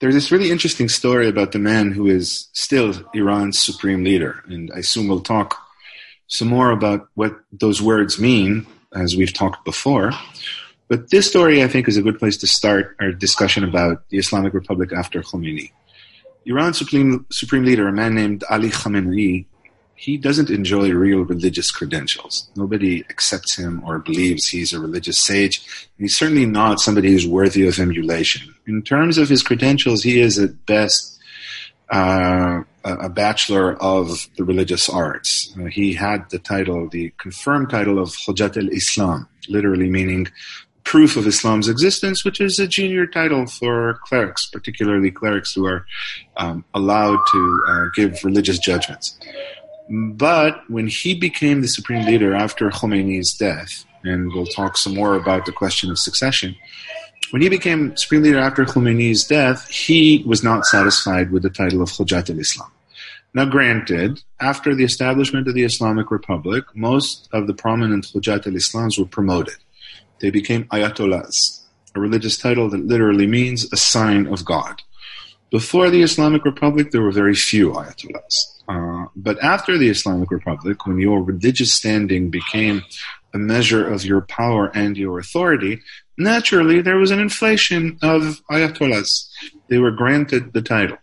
there's this really interesting story about the man who is still Iran's supreme leader. And I assume we'll talk some more about what those words mean, as we've talked before. But this story, I think, is a good place to start our discussion about the Islamic Republic after Khomeini. Iran's supreme, supreme leader, a man named Ali Khamenei, he doesn't enjoy real religious credentials. Nobody accepts him or believes he's a religious sage. He's certainly not somebody who's worthy of emulation. In terms of his credentials, he is at best uh, a bachelor of the religious arts. Uh, he had the title, the confirmed title of Hujjat al-Islam, literally meaning proof of Islam's existence, which is a junior title for clerics, particularly clerics who are um, allowed to uh, give religious judgments. But when he became the supreme leader after Khomeini's death, and we'll talk some more about the question of succession, when he became supreme leader after Khomeini's death, he was not satisfied with the title of Hujjat al-Islam. Now, granted, after the establishment of the Islamic Republic, most of the prominent Hujjat al-Islams were promoted. They became ayatollahs, a religious title that literally means a sign of God. Before the Islamic Republic, there were very few ayatollahs. Uh, but after the Islamic Republic, when your religious standing became a measure of your power and your authority, naturally there was an inflation of ayatollahs. They were granted the title.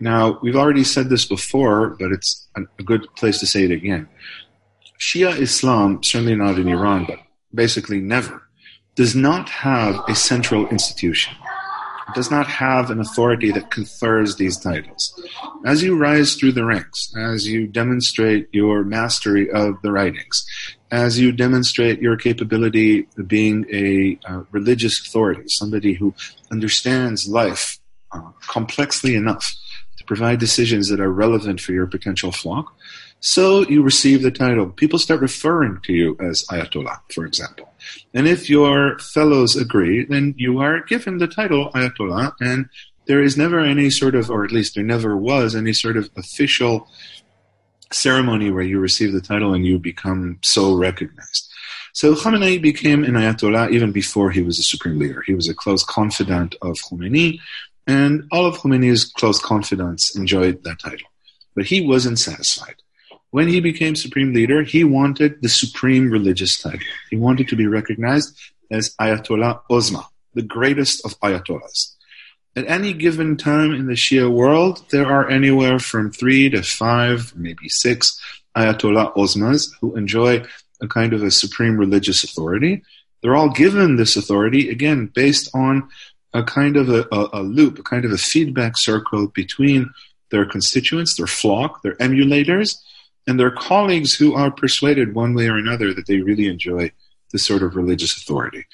Now, we've already said this before, but it's a good place to say it again. Shia Islam, certainly not in Iran, but basically never, does not have a central institution does not have an authority that confers these titles. As you rise through the ranks, as you demonstrate your mastery of the writings, as you demonstrate your capability of being a uh, religious authority, somebody who understands life uh, complexly enough to provide decisions that are relevant for your potential flock, so you receive the title. People start referring to you as Ayatollah, for example. And if your fellows agree, then you are given the title Ayatollah, and there is never any sort of, or at least there never was, any sort of official ceremony where you receive the title and you become so recognized. So Khamenei became an Ayatollah even before he was a supreme leader. He was a close confidant of Khomeini, and all of Khomeini's close confidants enjoyed that title. But he wasn't satisfied when he became supreme leader, he wanted the supreme religious title. He wanted to be recognized as Ayatollah Ozma, the greatest of Ayatollahs. At any given time in the Shia world, there are anywhere from three to five, maybe six Ayatollah Ozmas who enjoy a kind of a supreme religious authority. They're all given this authority, again, based on a kind of a, a, a loop, a kind of a feedback circle between their constituents, their flock, their emulators, and their colleagues who are persuaded one way or another that they really enjoy this sort of religious authority.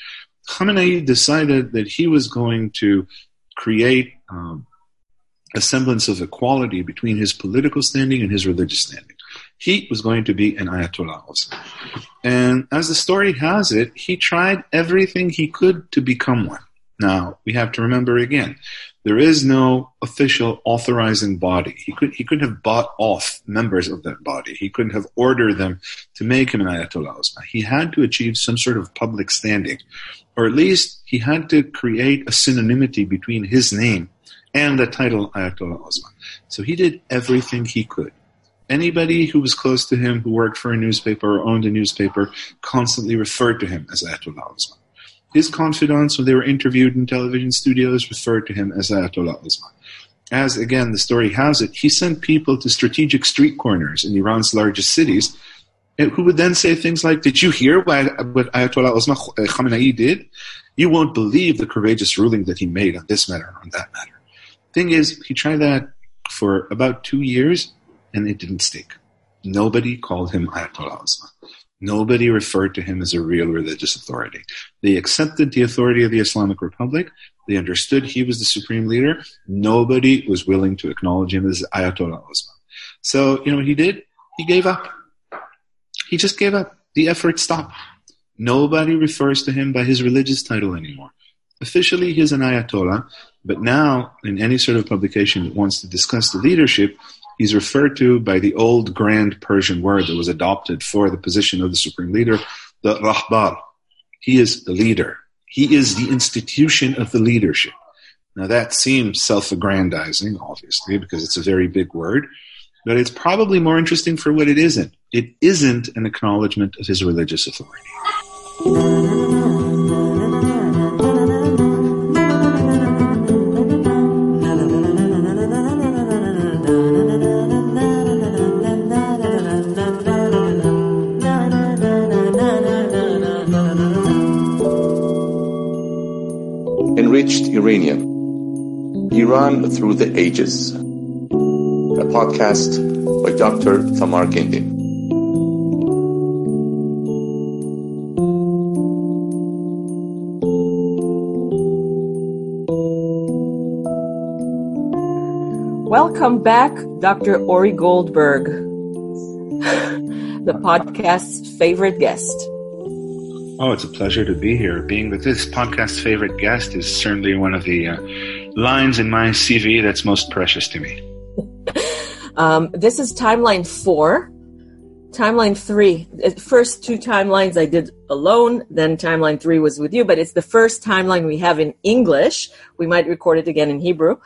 Khamenei decided that he was going to create um, a semblance of equality between his political standing and his religious standing. He was going to be an Ayatollah also. And as the story has it, he tried everything he could to become one. Now, we have to remember again, there is no official authorizing body. He could he couldn't have bought off members of that body. He couldn't have ordered them to make him an Ayatollah. He had to achieve some sort of public standing, or at least he had to create a synonymity between his name and the title Ayatollah. So he did everything he could. Anybody who was close to him, who worked for a newspaper or owned a newspaper, constantly referred to him as Ayatollah. His confidants, when they were interviewed in television studios, referred to him as Ayatollah Ozma. As again the story has it, he sent people to strategic street corners in Iran's largest cities, eh, who would then say things like, "Did you hear what, Ayatollah Ozma eh, Khamenei did? You won't believe the courageous ruling that he made on this matter or on that matter." Thing is, he tried that for about two years, and it didn't stick. Nobody called him Ayatollah Ozma. Nobody referred to him as a real religious authority. They accepted the authority of the Islamic Republic. They understood he was the supreme leader. Nobody was willing to acknowledge him as Ayatollah Ozma. So, you know what he did? He gave up. He just gave up. The effort stopped. Nobody refers to him by his religious title anymore. Officially, he's an Ayatollah, but now, in any sort of publication that wants to discuss the leadership, He's referred to by the old grand Persian word that was adopted for the position of the supreme leader, the rahbar. He is the leader. He is the institution of the leadership. Now, that seems self aggrandizing, obviously, because it's a very big word, but it's probably more interesting for what it isn't. It isn't an acknowledgement of his religious authority. Iranium Iran Through the Ages, a podcast by Dr. Tamar Gindin. Welcome back, Dr. Ori Goldberg, the podcast's favorite guest. Oh, it's a pleasure to be here. Being with this podcast's favorite guest is certainly one of the uh, lines in my CV that's most precious to me. um, this is timeline four. Timeline three, first two timelines I did alone, then timeline three was with you, but it's the first timeline we have in English. We might record it again in Hebrew.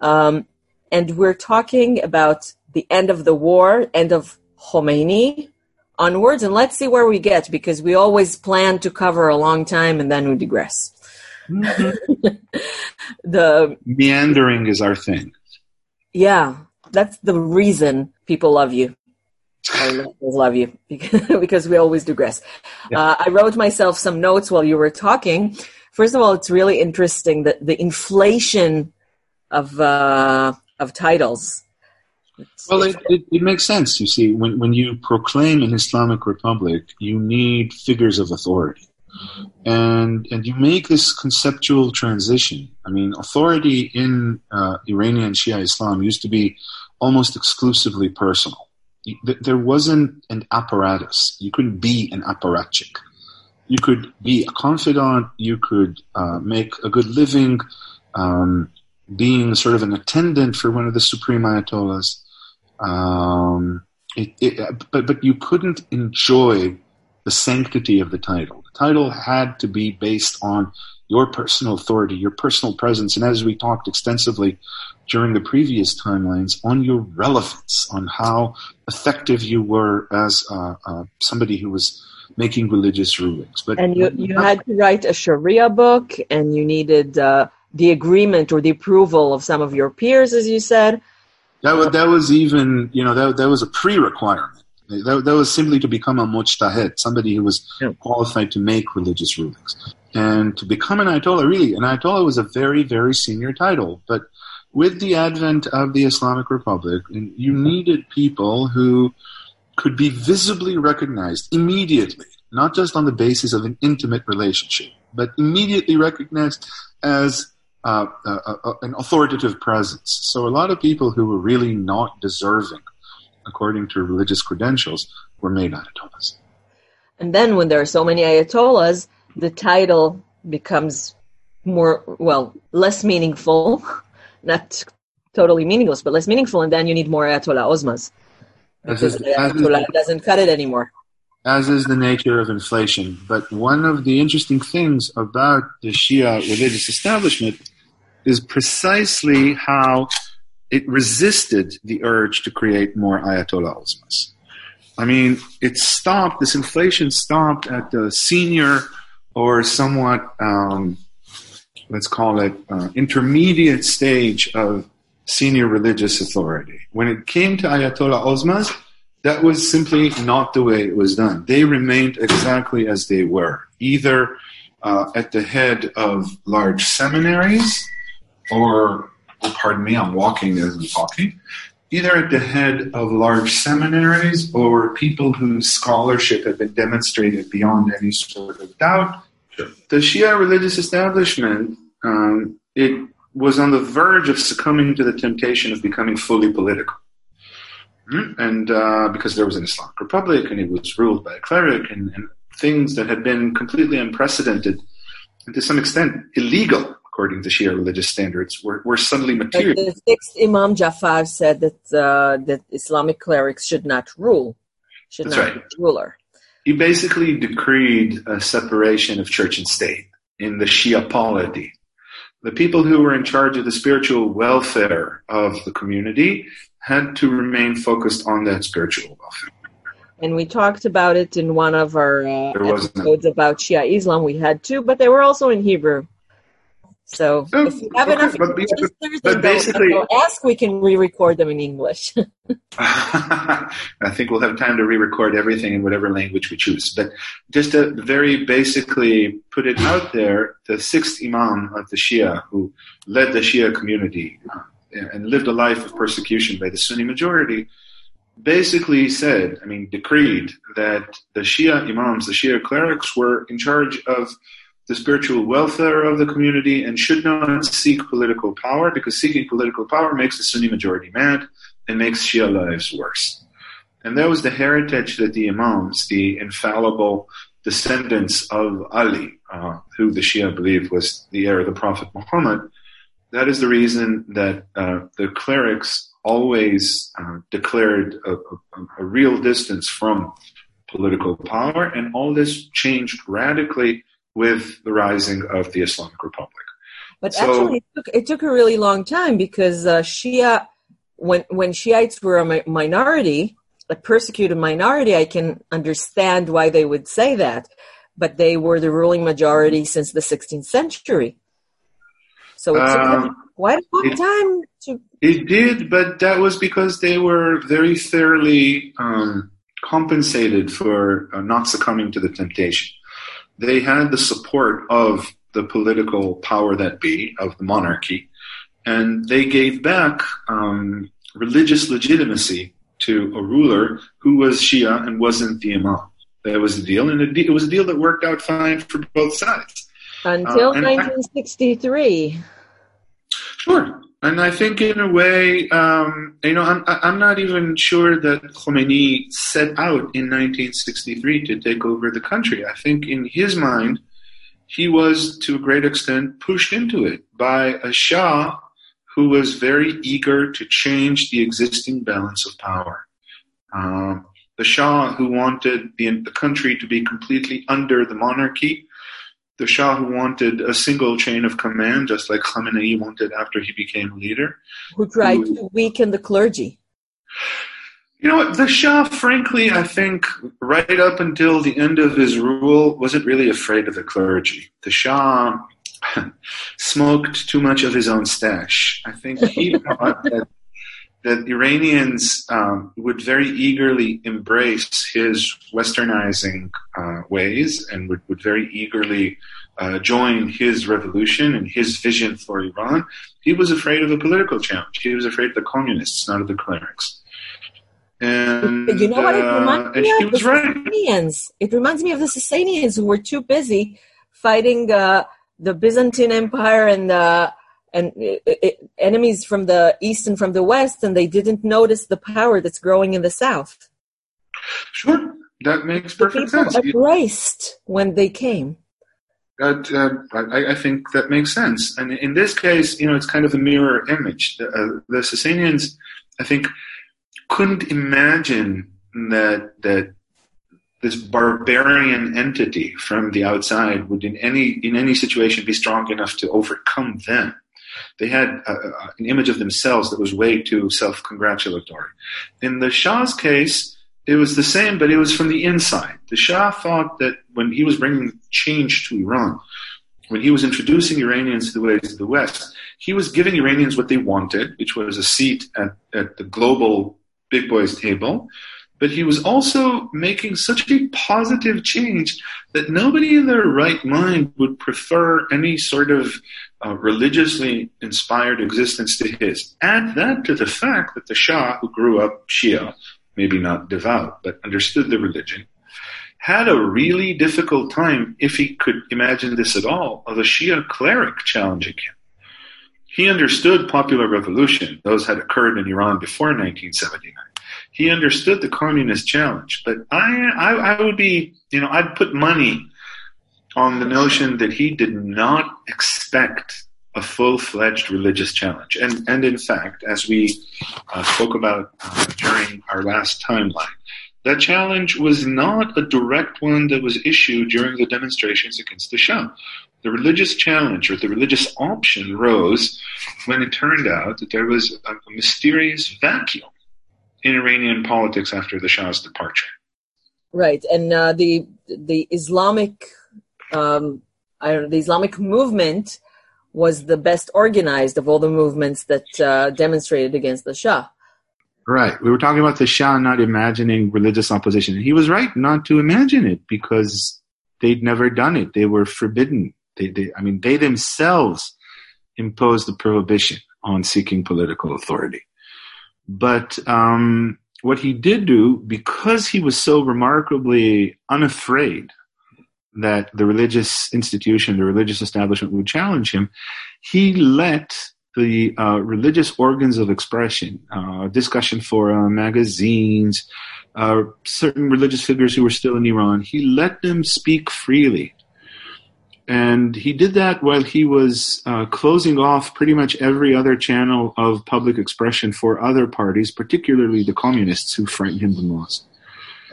Um, and we're talking about the end of the war, end of Khomeini onwards, and let's see where we get because we always plan to cover a long time and then we digress. Mm-hmm. the meandering is our thing. Yeah, that's the reason people love you. I love you because we always digress. Yeah. Uh, I wrote myself some notes while you were talking. First of all, it's really interesting that the inflation of uh, of titles. Well, it, it, it, makes sense. You see, when, when you proclaim an Islamic republic, you need figures of authority. And, and you make this conceptual transition. I mean, authority in uh, Iranian Shia Islam used to be almost exclusively personal. There wasn't an apparatus. You couldn't be an apparatchik. You could be a confidant. You could uh, make a good living. Um, being sort of an attendant for one of the supreme ayatollahs. Um, it, it, but but you couldn't enjoy the sanctity of the title. The title had to be based on your personal authority, your personal presence, and as we talked extensively during the previous timelines, on your relevance, on how effective you were as uh, uh, somebody who was making religious rulings. But and you you had to write a Sharia book, and you needed. Uh, the agreement or the approval of some of your peers, as you said. That was, that was even, you know, that, that was a pre-requirement. That, that was simply to become a mujtahid, somebody who was yeah. qualified to make religious rulings. And to become an Ayatollah, really, an Ayatollah was a very, very senior title. But with the advent of the Islamic Republic, you needed people who could be visibly recognized immediately, not just on the basis of an intimate relationship, but immediately recognized as uh, uh, uh, uh, an authoritative presence. So a lot of people who were really not deserving, according to religious credentials, were made ayatollahs. And then when there are so many ayatollahs, the title becomes more, well, less meaningful, not totally meaningless, but less meaningful, and then you need more ayatollah ozmas. Because the ayatollah doesn't cut it anymore as is the nature of inflation. But one of the interesting things about the Shia religious establishment is precisely how it resisted the urge to create more Ayatollah Ozmas. I mean, it stopped, this inflation stopped at the senior or somewhat, um, let's call it, uh, intermediate stage of senior religious authority. When it came to Ayatollah Ozmas, that was simply not the way it was done. They remained exactly as they were, either uh, at the head of large seminaries or, pardon me, I'm walking as I'm talking, either at the head of large seminaries or people whose scholarship had been demonstrated beyond any sort of doubt. The Shia religious establishment, um, it was on the verge of succumbing to the temptation of becoming fully political. Hmm? And uh, because there was an Islamic Republic and it was ruled by a cleric and, and things that had been completely unprecedented and to some extent illegal according to Shia religious standards, were, were suddenly material. But the sixth Imam Jafar said that uh, that Islamic clerics should not rule, should That's not right. be ruler. He basically decreed a separation of church and state in the Shia polity. the people who were in charge of the spiritual welfare of the community had to remain focused on that spiritual welfare. And we talked about it in one of our uh, episodes about Shia Islam. We had two, but they were also in Hebrew. So if you have enough but- listeners but they'll- basically- ask, we can re-record them in English. I think we'll have time to re-record everything in whatever language we choose. But just to very basically put it out there, the sixth Imam of the Shia, who led the Shia community uh, and lived a life of persecution by the Sunni majority, basically said, I mean, decreed that the Shia Imams, the Shia clerics, were in charge of the spiritual welfare of the community and should not seek political power because seeking political power makes the Sunni majority mad and makes Shia lives worse. And that was the heritage that the Imams, the infallible descendants of Ali, uh, who the Shia believe was the heir of the Prophet Muhammad, that is the reason that uh, the clerics always uh, declared a, a, a real distance from political power, and all this changed radically with the rising of the Islamic Republic. But So- actually, it took, it took a really long time because uh, Shia, when when Shiites were a mi- minority, a persecuted minority, I can understand why they would say that. But they were the ruling majority since the 16th century, so it took Um, quite a long it- time to. It did, but that was because they were very thoroughly um, compensated for uh, not succumbing to the temptation. They had the support of the political power that be, of the monarchy, and they gave back um, religious legitimacy to a ruler who was Shia and wasn't the Imam. That was the deal, and it was a deal that worked out fine for both sides. Until Uh, and I- 1963. Sure. And I think in a way, um, you know, I'm, I'm not even sure that Khomeini set out in 1963 to take over the country. I think in his mind, he was to a great extent pushed into it by a Shah who was very eager to change the existing balance of power. Um, the Shah who wanted the, the country to be completely under the monarchy, the Shah who wanted a single chain of command, just like Khamenei wanted after he became leader. Who tried to weaken the clergy? You know what? The Shah, frankly, I think right up until the end of his rule, wasn't really afraid of the clergy. The Shah smoked too much of his own stash. I think he thought that, that Iranians um, would very eagerly embrace his westernizing uh, ways and would, would very eagerly uh, join his revolution and his vision for Iran. He was afraid of a political challenge. He was afraid of the communists, not of the clerics. And, you know what it uh, reminds and me of? the right. Sasanians. It reminds me of the Sasanians who were too busy fighting uh, the Byzantine Empire and the and uh, uh, enemies from the east and from the west, and they didn't notice the power that's growing in the south. Sure, that makes The perfect people sense. embraced when they came. That, uh, I, I think that makes sense. And in this case, you know, it's kind of a mirror image. The, uh, the Sasanians, I think, couldn't imagine that that this barbarian entity from the outside would, in any in any situation, be strong enough to overcome them. They had uh, uh, an image of themselves that was way too self-congratulatory. In the Shah's case, it was the same, but it was from the inside. The Shah thought that when he was bringing change to Iran, when he was introducing Iranians to the ways of the West, he was giving Iranians what they wanted, which was a seat at, at the global big boys table. But he was also making such a positive change that nobody in their right mind would prefer any sort of uh, religiously inspired existence to his. Add that to the fact that the Shah, who grew up Shia, maybe not devout, but understood the religion, had a really difficult time, if he could imagine this at all, of a Shia cleric challenging him. He understood popular revolution. Those had occurred in Iran before 1979. He understood the communist challenge, but I, I, I would be, you know, I'd put money on the notion that he did not expect a full-fledged religious challenge. And, and in fact, as we uh, spoke about uh, during our last timeline, that challenge was not a direct one that was issued during the demonstrations against the Shah. the religious challenge or the religious option rose when it turned out that there was a, mysterious vacuum in Iranian politics after the Shah's departure. Right, and uh, the the Islamic um, I the Islamic movement was the best organized of all the movements that uh, demonstrated against the Shah. Right. We were talking about the Shah not imagining religious opposition. He was right not to imagine it because they'd never done it. They were forbidden. They, they, I mean, they themselves imposed the prohibition on seeking political authority. But um, what he did do, because he was so remarkably unafraid that the religious institution, the religious establishment would challenge him, he let the uh, religious organs of expression, uh, discussion forum, magazines, uh, certain religious figures who were still in Iran, he let them speak freely. And he did that while he was uh, closing off pretty much every other channel of public expression for other parties, particularly the communists who frightened him the most.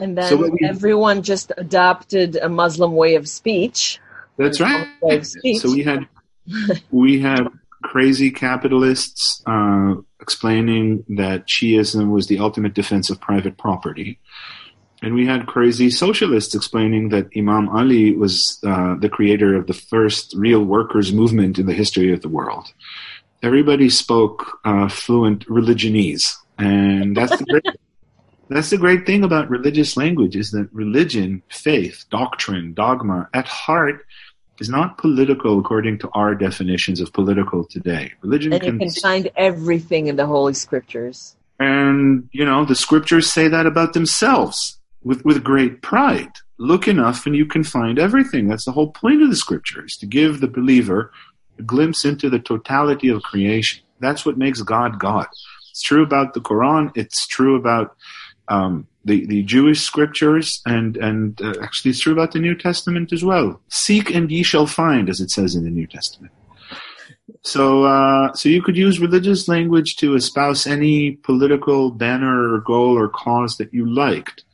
And then so everyone just adopted a Muslim way of speech. That's right. Speech. So we had we had crazy capitalists uh, explaining that Shiism was the ultimate defense of private property. And we had crazy socialists explaining that Imam Ali was uh, the creator of the first real workers' movement in the history of the world. Everybody spoke uh, fluent religionese. And that's the, great, that's the great thing about religious language is that religion, faith, doctrine, dogma, at heart is not political according to our definitions of political today. Religion and you can, find everything in the Holy Scriptures. And, you know, the scriptures say that about themselves with, with great pride. Look enough and you can find everything. That's the whole point of the scriptures, to give the believer a glimpse into the totality of creation. That's what makes God God. It's true about the Quran. It's true about um, the, the Jewish scriptures, and, and uh, actually about the New Testament as well. Seek and ye shall find, as it says in the New Testament. So, uh, so you could use religious language to espouse any political banner or goal or cause that you liked.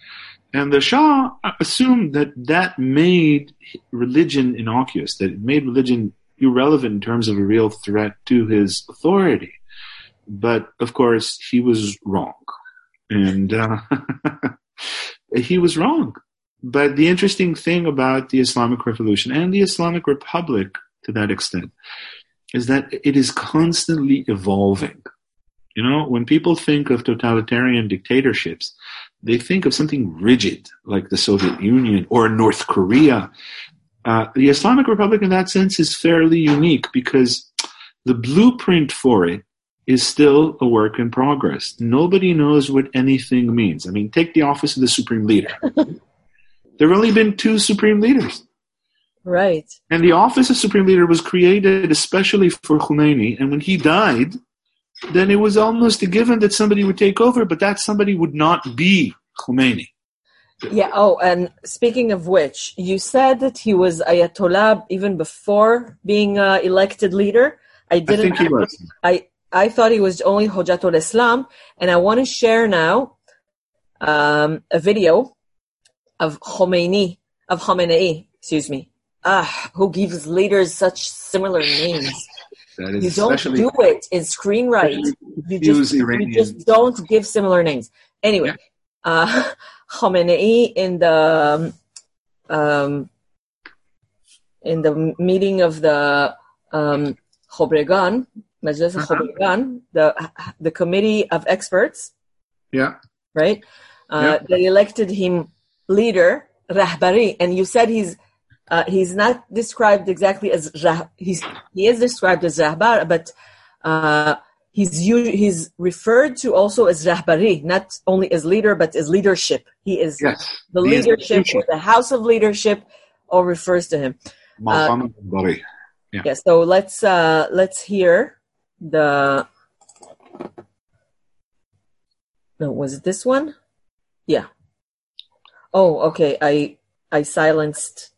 And the Shah assumed that that made religion innocuous, that it made religion irrelevant in terms of a real threat to his authority. But of course, he was wrong and uh, he was wrong. But the interesting thing about the Islamic Revolution and the Islamic Republic, to that extent, is that it is constantly evolving. You know, when people think of totalitarian dictatorships, they think of something rigid like the Soviet Union or North Korea. Uh, the Islamic Republic, in that sense, is fairly unique because the blueprint for it is still a work in progress. Nobody knows what anything means. I mean, take the office of the supreme leader. there have only been two supreme leaders. Right. And the office of supreme leader was created especially for Khomeini. And when he died, then it was almost a given that somebody would take over, but that somebody would not be Khomeini. Yeah. Oh, and speaking of which, you said that he was Ayatollah even before being uh, elected leader. I didn't. I think he was. I I thought he was only Hojatul Islam, and I want to share now um, a video of Khomeini, of Khamenei, excuse me, ah, who gives leaders such similar names. you don't do it in screenwrite. You just, you just don't give similar names. Anyway, yeah. uh, Khamenei in the um, in the meeting of the um, Khobregan, Majlis uh-huh. the the committee of experts. Yeah. Right. Uh, yeah. They elected him leader, Rahbari, and you said he's uh, he's not described exactly as rah- he's he is described as Rahbar, but uh, he's he's referred to also as Rahbari, not only as leader but as leadership. He is yes. the he leadership, or the house of leadership, or refers to him. Uh, yeah. yeah. So let's uh, let's hear the no was it this one? Yeah. Oh okay i i silenced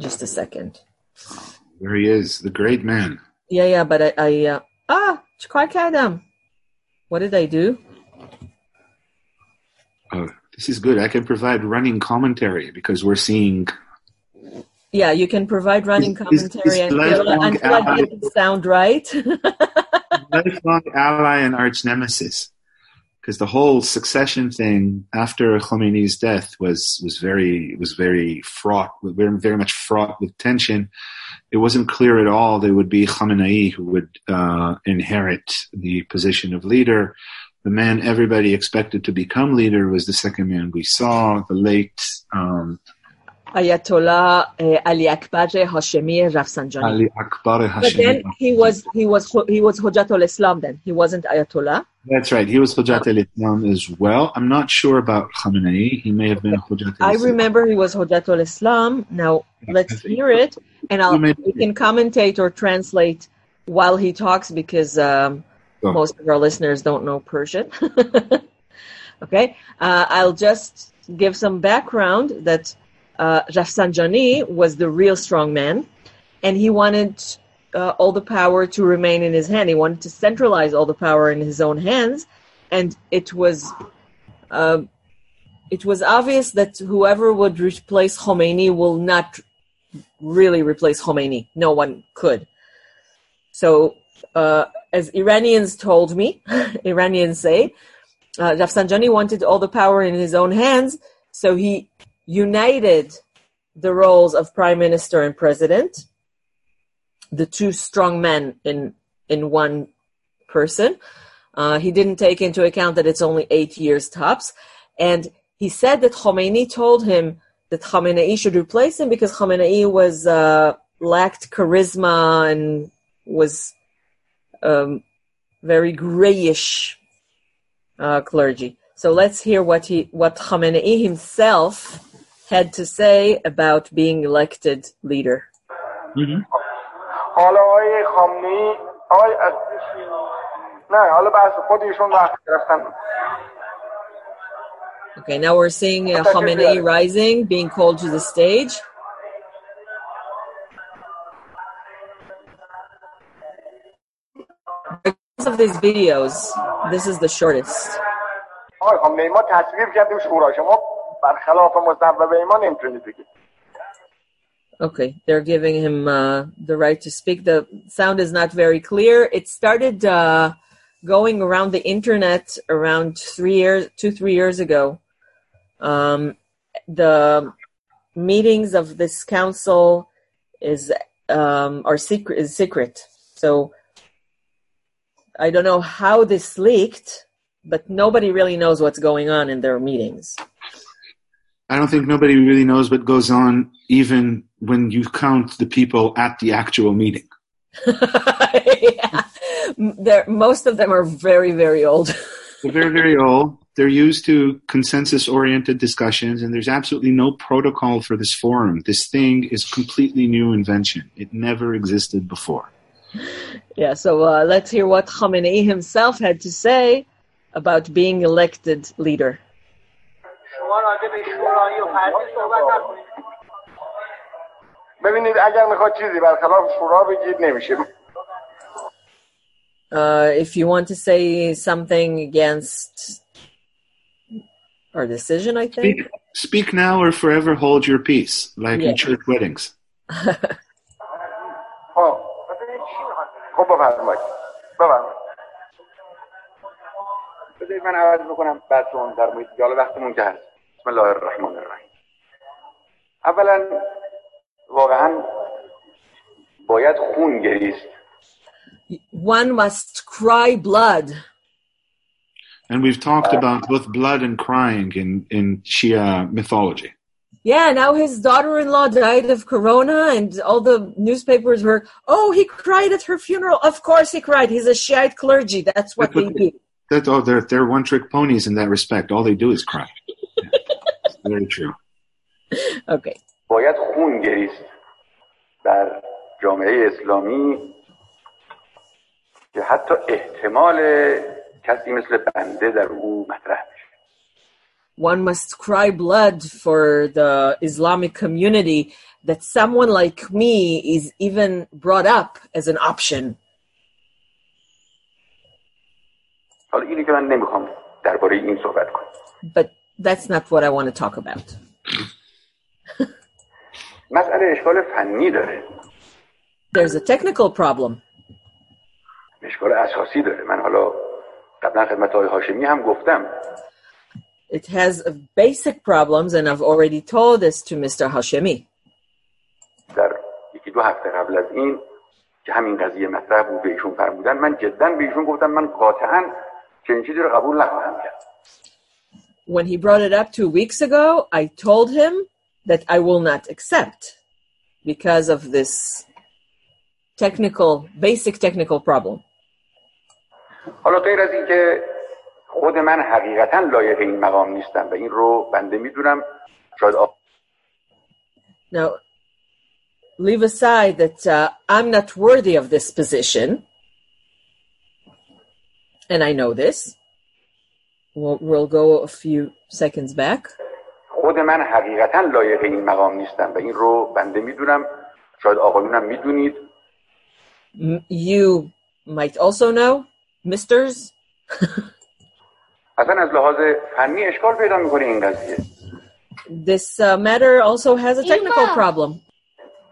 just a second. There he is the great man. Yeah yeah but i i uh, ah Adam. what did i do? Oh this is good. I can provide running commentary because we're seeing Yeah, you can provide running his- commentary until, lifelong until I ally. get it sound right. lifelong ally and arch nemesis. Because the whole succession thing after Khomeini's death was was very was very fraught, very very much fraught with tension. It wasn't clear at all that it would be Khamenei who would uh, inherit the position of leader. The man everybody expected to become leader was the second man we saw, the late um, Ayatollah uh, Ali Akbar Hashemi Rafsanjani. Ali Akbar But then he was he was he was Hujjatul Islam. Then he wasn't Ayatollah. That's right. He was Hujjat al-Islam as well. I'm not sure about Khamenei. He may have been Hujjat I remember he was Hujjatul Islam. Now let's hear it, and I'll we can commentate or translate while he talks because um, Go. most of our listeners don't know Persian. okay, uh, I'll just give some background that uh, Rafsanjani was the real strong man, and he wanted uh, all the power to remain in his hand. He wanted to centralize all the power in his own hands, and it was. Uh, it was obvious that whoever would replace Khomeini will not really replace Khomeini. No one could. So, uh, as Iranians told me, Iranians say, uh, Rafsanjani wanted all the power in his own hands, so he united the roles of prime minister and president, the two strong men in in one person. Uh, he didn't take into account that it's only eight years tops, and he said that Khomeini told him that Khamenei should replace him because Khamenei was uh, lacked charisma and was um, very grayish uh, clergy. So let's hear what he what Khamenei himself had to say about being elected leader. Mm-hmm. Okay, now we're seeing uh, Khamenei rising, being called to the stage. Because of these videos, this is the shortest. آقای خامنه‌ای ما تصویب کردیم شورا شما برخلاف مصوبه ما نمیتونید بگید Okay, they're giving him uh, the right to speak. The sound is not very clear. It started uh, going around the internet around three years, two, three years ago. Um, the meetings of this council is um, are secret is secret. So I don't know how this leaked, but nobody really knows what's going on in their meetings. I don't think nobody really knows what goes on, even when you count the people at the actual meeting. yeah. They're, most of them are very, very old. They're very, very old. They're used to consensus oriented discussions, and there's absolutely no protocol for this forum. This thing is completely new invention. It never existed before. yeah, so uh, let's hear what Khamenei himself had to say about being elected leader. شما راجع به شورای و پرتی صحبت نکنید ببینید اگر میخواد چیزی برخلاف شورا بگید نمیشه Uh, if you want to say something against our decision, I think. Speak, speak now or forever hold your peace, like Yeah. in church weddings. خب خب بفرمایید بفرمایید بذارید من عوض میکنم بعد شما در محیط حالا وقتمون که هست بسم الله الرحمن الرحیم اولا واقعا باید خون گریست One must cry blood. And we've talked about both blood and crying in, in Shia mythology. Yeah, now his daughter in law died of corona, and all the newspapers were, oh, he cried at her funeral. Of course he cried. He's a Shiite clergy. That's what they do. That, oh, they're, they're one trick ponies in that respect. All they do is cry. Yeah. It's Very true. Okay. باید خون گریست در جامعه اسلامی که حتی احتمال کسی مثل بنده در او مطرح بشه One must cry blood for the Islamic community that someone like me is even brought up as an option. حالا اینی که من نمیخوام درباره این صحبت کنم But that's not what I want to talk about. مسئله اشکال فنی داره There's a technical problem. اشکال اساسی داره من حالا قبلا خدمت آقای هاشمی هم گفتم It has basic problems, and I've already told this to Mr. Hashemi. در یکی دو هفته قبل از این که همین قضیه مطرح بود به ایشون فرمودن من جدا به ایشون گفتم من قاطعا چنین چیزی رو قبول نخواهم کرد When he brought it up two weeks ago, I told him that I will not accept because of this technical, basic technical problem. حالا غیر از اینکه خود من حقیقتا لایق این مقام نیستم و این رو بنده میدونم شاید آ- Now, leave aside that uh, I'm not worthy of this position, and I know this. We'll, we'll go a few seconds back. خود من حقیقتا لایق این مقام نیستم و این رو بنده میدونم شاید آقایونم میدونید M- you might also know, misters, اصلا از لحاظ فنی اشکال پیدا میکنه این قضیه this uh, matter also has a technical Eva. problem.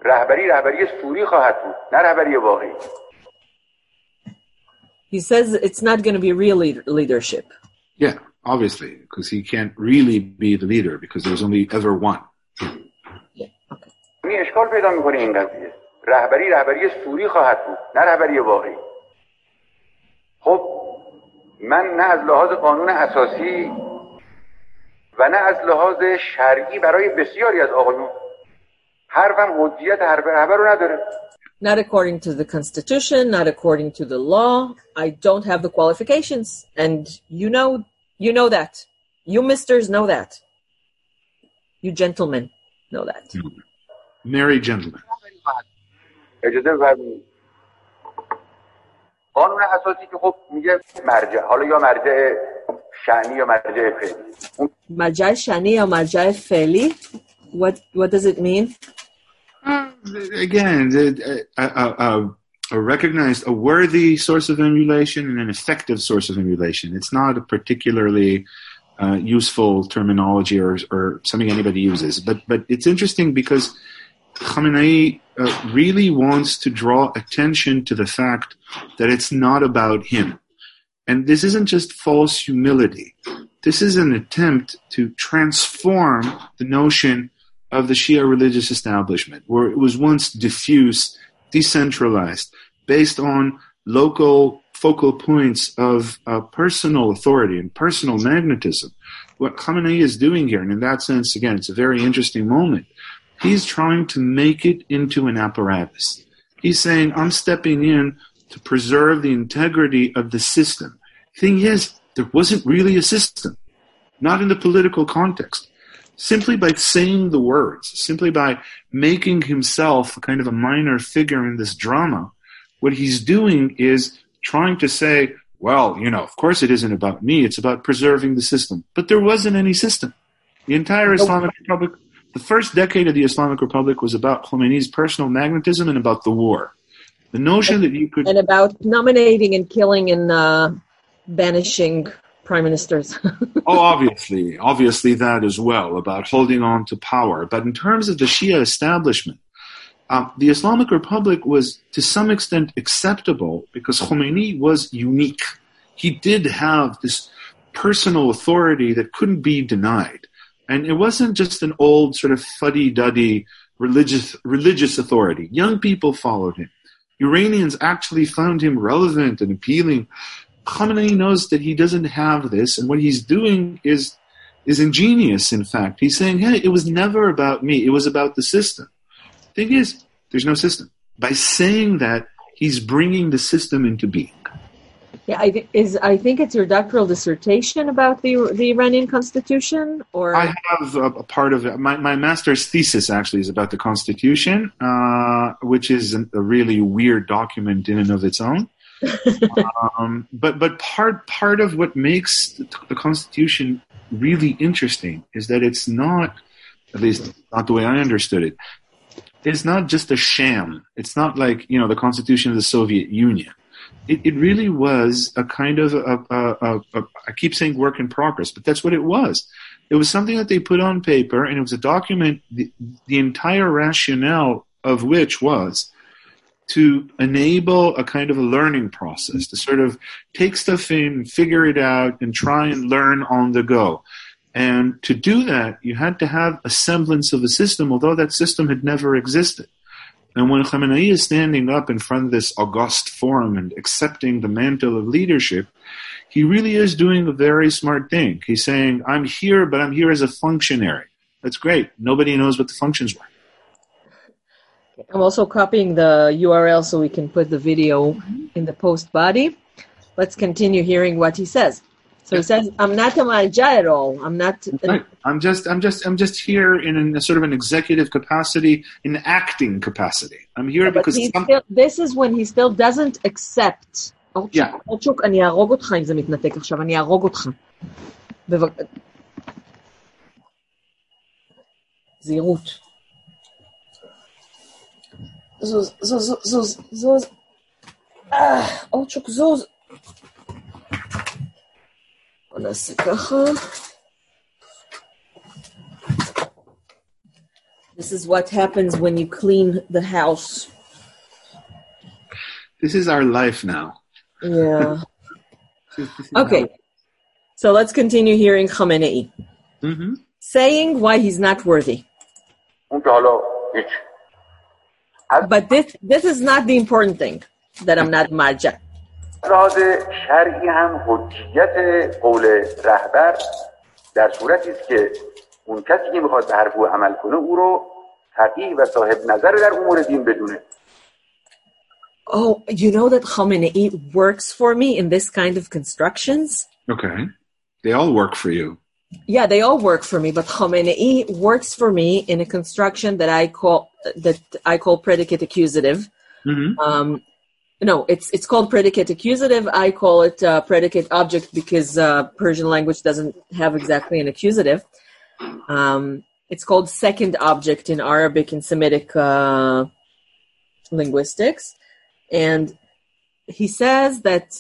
رهبری رهبری سوری خواهد بود نه رهبری واقعی He says it's not going to be real lead- leadership. Yeah, obviously, because he can't really be the leader because there's only ever one. این اشکال پیدا میکنه این قضیه رهبری رهبری سوری خواهد بود نه رهبری واقعی خب من نه از لحاظ قانون اساسی و نه از لحاظ شرعی برای بسیاری از آقایون حرفم حجیت حرف رهبر رو نداره Not according to the constitution, not according to the law. I don't have the qualifications, and you know, you know that. You misters know that. You gentlemen know that. Merry gentlemen. اجازه بفرمایید قانون اساسی که خب میگه مرجع حالا یا مرجع شعنی یا مرجع فعلی اون Marjai Shani or Marjai Feli? What what does it mean? Again, the- a, a, a, a recognized, a worthy source of emulation and an effective source of emulation. It's not a particularly uh, useful terminology or, or something anybody uses. But but it's interesting because Khamenei uh, really wants to draw attention to the fact that it's not about him. And this isn't just false humility. This is an attempt to transform the notion of the Shia religious establishment, where it was once diffuse, decentralized, based on local focal points of uh, personal authority and personal magnetism. What Khamenei is doing here, and in that sense, again, it's a very interesting moment. He's trying to make it into an apparatus. He's saying, I'm stepping in to preserve the integrity of the system. Thing is, there wasn't really a system, not in the political context. Simply by saying the words, simply by making himself kind of a minor figure in this drama, what he's doing is trying to say, well, you know, of course it isn't about me, it's about preserving the system. But there wasn't any system. The entire Islamic Republic, the first decade of the Islamic Republic was about Khomeini's personal magnetism and about the war. The notion that you could And about nominating and killing and uh, banishing prime ministers. oh, obviously, obviously that as well about holding on to power. But in terms of the Shia establishment, um, the Islamic Republic was to some extent acceptable because Khomeini was unique. He did have this personal authority that couldn't be denied, and it wasn't just an old sort of fuddy-duddy religious religious authority. Young people followed him. Iranians actually found him relevant and appealing. Khamenei knows that he doesn't have this, and what he's doing is is ingenious. In fact, he's saying, "Hey, it was never about me; it was about the system." Thing is, there's no system. By saying that, he's bringing the system into being. yeah, I thi- is I think it's your doctoral dissertation about the the Iranian constitution, or I have a, a part of it. My, my master's thesis actually is about the Constitution, uh, which is a really weird document in and of its own. Um, but but part part of what makes the, Constitution really interesting is that it's not, at least not the way I understood it. It's not just a sham. It's not like you know the Constitution of the Soviet Union. It, it really was a kind of a, a, a, a, I keep saying work in progress, but that's what it was. It was something that they put on paper, and it was a document, the, the entire rationale of which was to enable a kind of a learning process, to sort of take stuff in, figure it out, and try and learn on the go. And to do that, you had to have a semblance of a system, although that system had never existed. And when Khamenei is standing up in front of this august forum and accepting the mantle of leadership, he really is doing a very smart thing. He's saying, I'm here, but I'm here as a functionary. That's great. Nobody knows what the functions were. I'm also copying the URL so we can put the video mm-hmm. in the post body. Let's continue hearing what he says. So he says, "I'm not a marja at all. I'm not. I'm just. I'm just. I'm just here in a sort of an executive capacity, an acting capacity. I'm here yeah, because still, this is when he still doesn't accept. Yeah. זהירות. זוז, זוז, זוז, זוז. אה, אורצ'וק, זוז. בוא נעשה ככה. This is what happens when you clean the house. this is our life now. Yeah. This is Okay. So let's continue hearing Khamenei hmm saying why he's not worthy. But this this is not the important thing that I'm not marja. لحاظ شرعی هم حجیت قول رهبر در صورتی است که اون کسی که میخواد به حرف او عمل کنه او رو فقیه و صاحب نظر در امور دین بدونه Oh, you know that Khamenei works for me in this kind of constructions? Okay. They all work for you. Yeah, they all work for me, but Khamenei works for me in a construction that I call that I call predicate accusative. hmm Um, no, it's it's called predicate accusative. I call it uh, predicate object because uh, Persian language doesn't have exactly an accusative. Um, it's called second object in Arabic and Semitic uh, linguistics, and he says that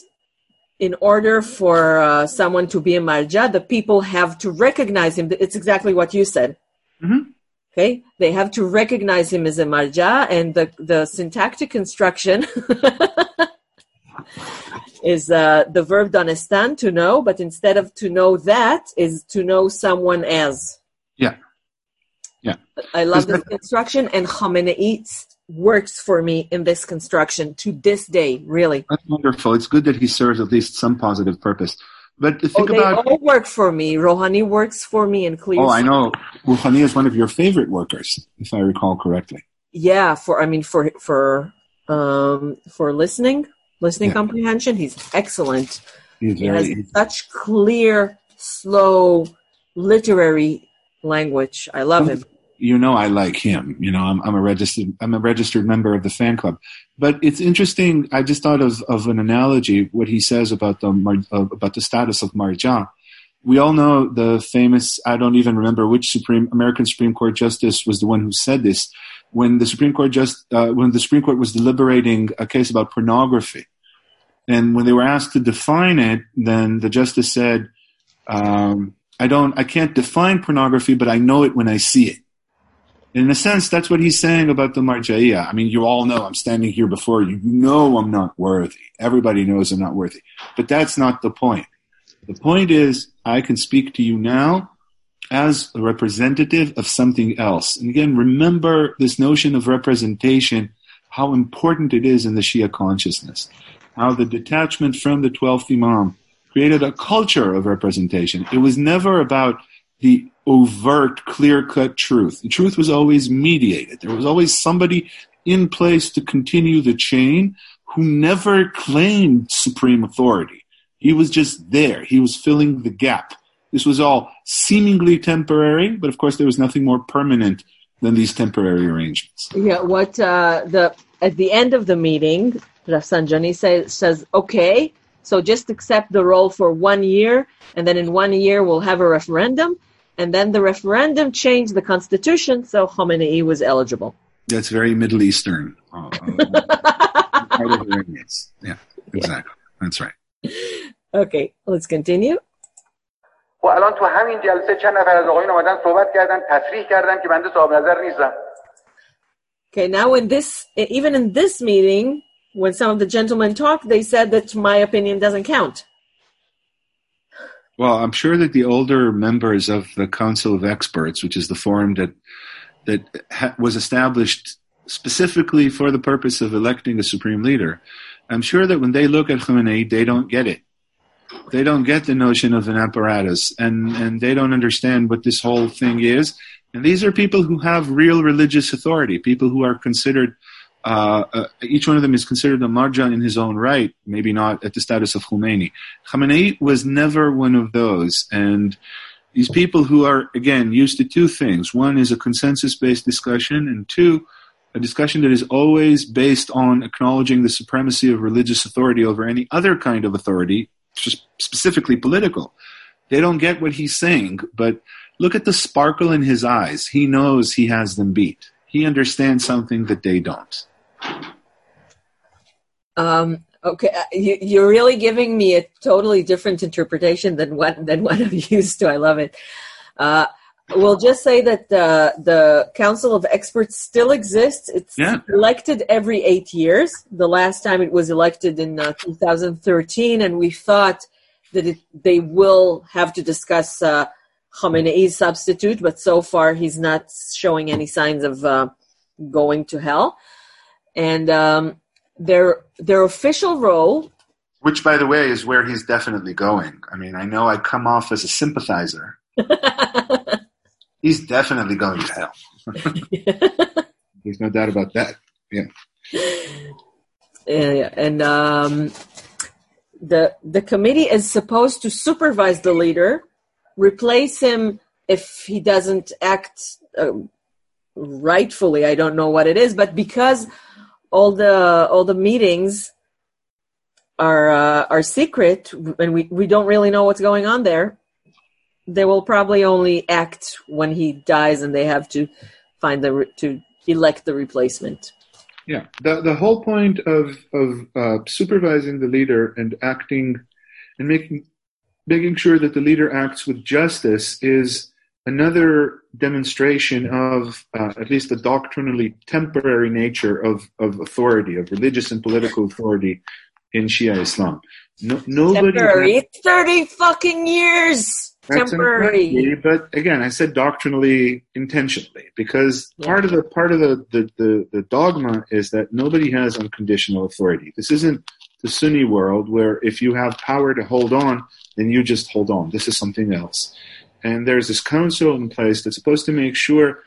in order for uh, someone to be a marja, the people have to recognize him. It's exactly what you said. Mhm. Okay, they have to recognize him as a marja, and the the syntactic construction is uh, the verb understand to know, but instead of to know that is to know someone as. Yeah. Yeah. I love this construction, and Khamenei works for me in this construction to this day. Really, That's wonderful. It's good that he serves at least some positive purpose. But oh, think they about. all work for me. Rohani works for me and clear. Oh, I know. Rouhani is one of your favorite workers, if I recall correctly. Yeah, for I mean for for um for listening, listening Yeah. comprehension, he's excellent. He's He has such clear, slow, literary language. I love him. You know, I like him. You know, I'm, I'm a registered. I'm a registered member of the fan club. But it's interesting. I just thought of, of an analogy. What he says about the uh, about the status of marja. We all know the famous. I don't even remember which Supreme American Supreme Court justice was the one who said this. When the Supreme Court just uh, when the Supreme Court was deliberating a case about pornography, and when they were asked to define it, then the justice said, um, "I don't. I can't define pornography, but I know it when I see it." In a sense, that's what he's saying about the marja'iyah. I mean, you all know I'm standing here before you. You know I'm not worthy. Everybody knows I'm not worthy. But that's not the point. The point is, I can speak to you now as a representative of something else. And again, remember this notion of representation, how important it is in the Shia consciousness, how the detachment from the 12th Imam created a culture of representation. It was never about the overt, clear cut truth. The truth was always mediated. There was always somebody in place to continue the chain who never claimed supreme authority. He was just there. He was filling the gap. This was all seemingly temporary, but of course there was nothing more permanent than these temporary arrangements. Yeah, what uh, the at the end of the meeting, Rafsanjani says says, okay, so just accept the role for one year, and then in one year we'll have a referendum, and then the referendum changed the constitution, so Khamenei was eligible. That's very Middle Eastern. Uh, uh, part of Iranians. Yeah, exactly. That's right. Okay, let's continue. خب الان تو همین جلسه چند نفر از آقایون آمدن صحبت کردن تصریح کردن که بنده صاحب نظر نیستم Okay, now in this, even in this meeting, when some of the gentlemen talked, they said that my opinion doesn't count. Well, I'm sure that the older members of the Council of Experts, which is the forum that that ha- was established specifically for the purpose of electing a supreme leader, I'm sure that when they look at Khamenei, they don't get it. They don't get the notion of an apparatus, and and they don't understand what this whole thing is. And these are people who have real religious authority, people who are considered. Uh, uh, each one of them is considered a marja in his own right, maybe not at the status of Khomeini. Khamenei was never one of those, and these people who are again used to two things: one is a consensus-based discussion, and two, a discussion that is always based on acknowledging the supremacy of religious authority over any other kind of authority, specifically political. They don't get what he's saying, but look at the sparkle in his eyes. He knows he has them beat. He understands something that they don't. Um, okay, uh, you, you're really giving me a totally different interpretation than what than what I'm used to. I love it. Uh, we'll just say that the the Council of Experts still exists. It's Yeah. elected every eight years. The last time it was elected in uh, 2013, and we thought that it, they will have to discuss uh, Khamenei's substitute, but so far he's not showing any signs of uh, going to hell. And um, their their official role Which, by the way, is where he's definitely going. I mean, I know I come off as a sympathizer. He's definitely going to hell. There's no doubt about that. Yeah. Yeah, and um, the the committee is supposed to supervise the leader, replace him if he doesn't act uh, rightfully. I don't know what it is, but because all the all the meetings are uh, are secret and we, we don't really know what's going on there, they will probably only act when he dies, and they have to find the re- to elect the replacement. Yeah, the the whole point of of uh, supervising the leader and acting and making making sure that the leader acts with justice is another demonstration of uh, at least the doctrinally temporary nature of of authority, of religious and political authority in Shia Islam. No, nobody Temporary. It's thirty fucking years. Temporary. but again, I said doctrinally intentionally because Yeah. part of the part of the, the, the, the dogma is that nobody has unconditional authority. This isn't the Sunni world where if you have power to hold on, then you just hold on. This is something else. And there's this council in place that's supposed to make sure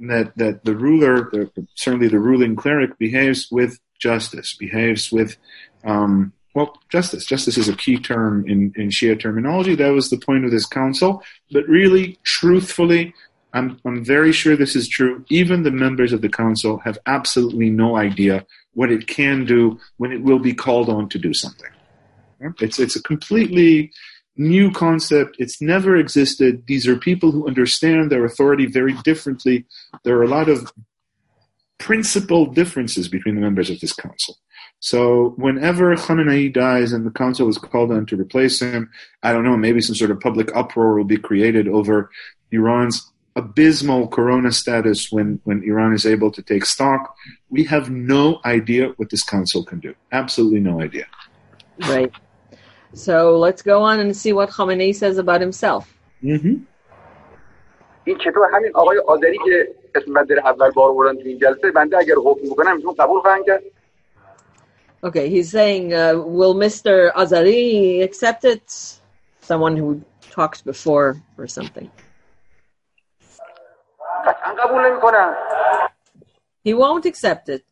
that that the ruler, certainly the ruling cleric, behaves with justice, behaves with um, well, justice. Justice is a key term in, in Shia terminology. That was the point of this council. But really, truthfully, I'm, I'm very sure this is true. Even the members of the council have absolutely no idea what it can do when it will be called on to do something. It's, it's a completely new concept. It's never existed. These are people who understand their authority very differently. There are a lot of principal differences between the members of this council. So whenever Khamenei dies and the council is called on to replace him, I don't know, maybe some sort of public uproar will be created over Iran's abysmal corona status when, when Iran is able to take stock. We have no idea what this council can do. Absolutely no idea. Right. So let's go on and see what Khamenei says about himself. Mm-hmm. این چطور همین آقای آذری که اسم بنده رو اول بار بردن تو این جلسه بنده اگر حکم بکنم ایشون قبول خواهند کرد Okay, he's saying, uh, will Mr. Azari accept it? Someone who talked before or something. قطعا قبول نمیکنم He won't accept it.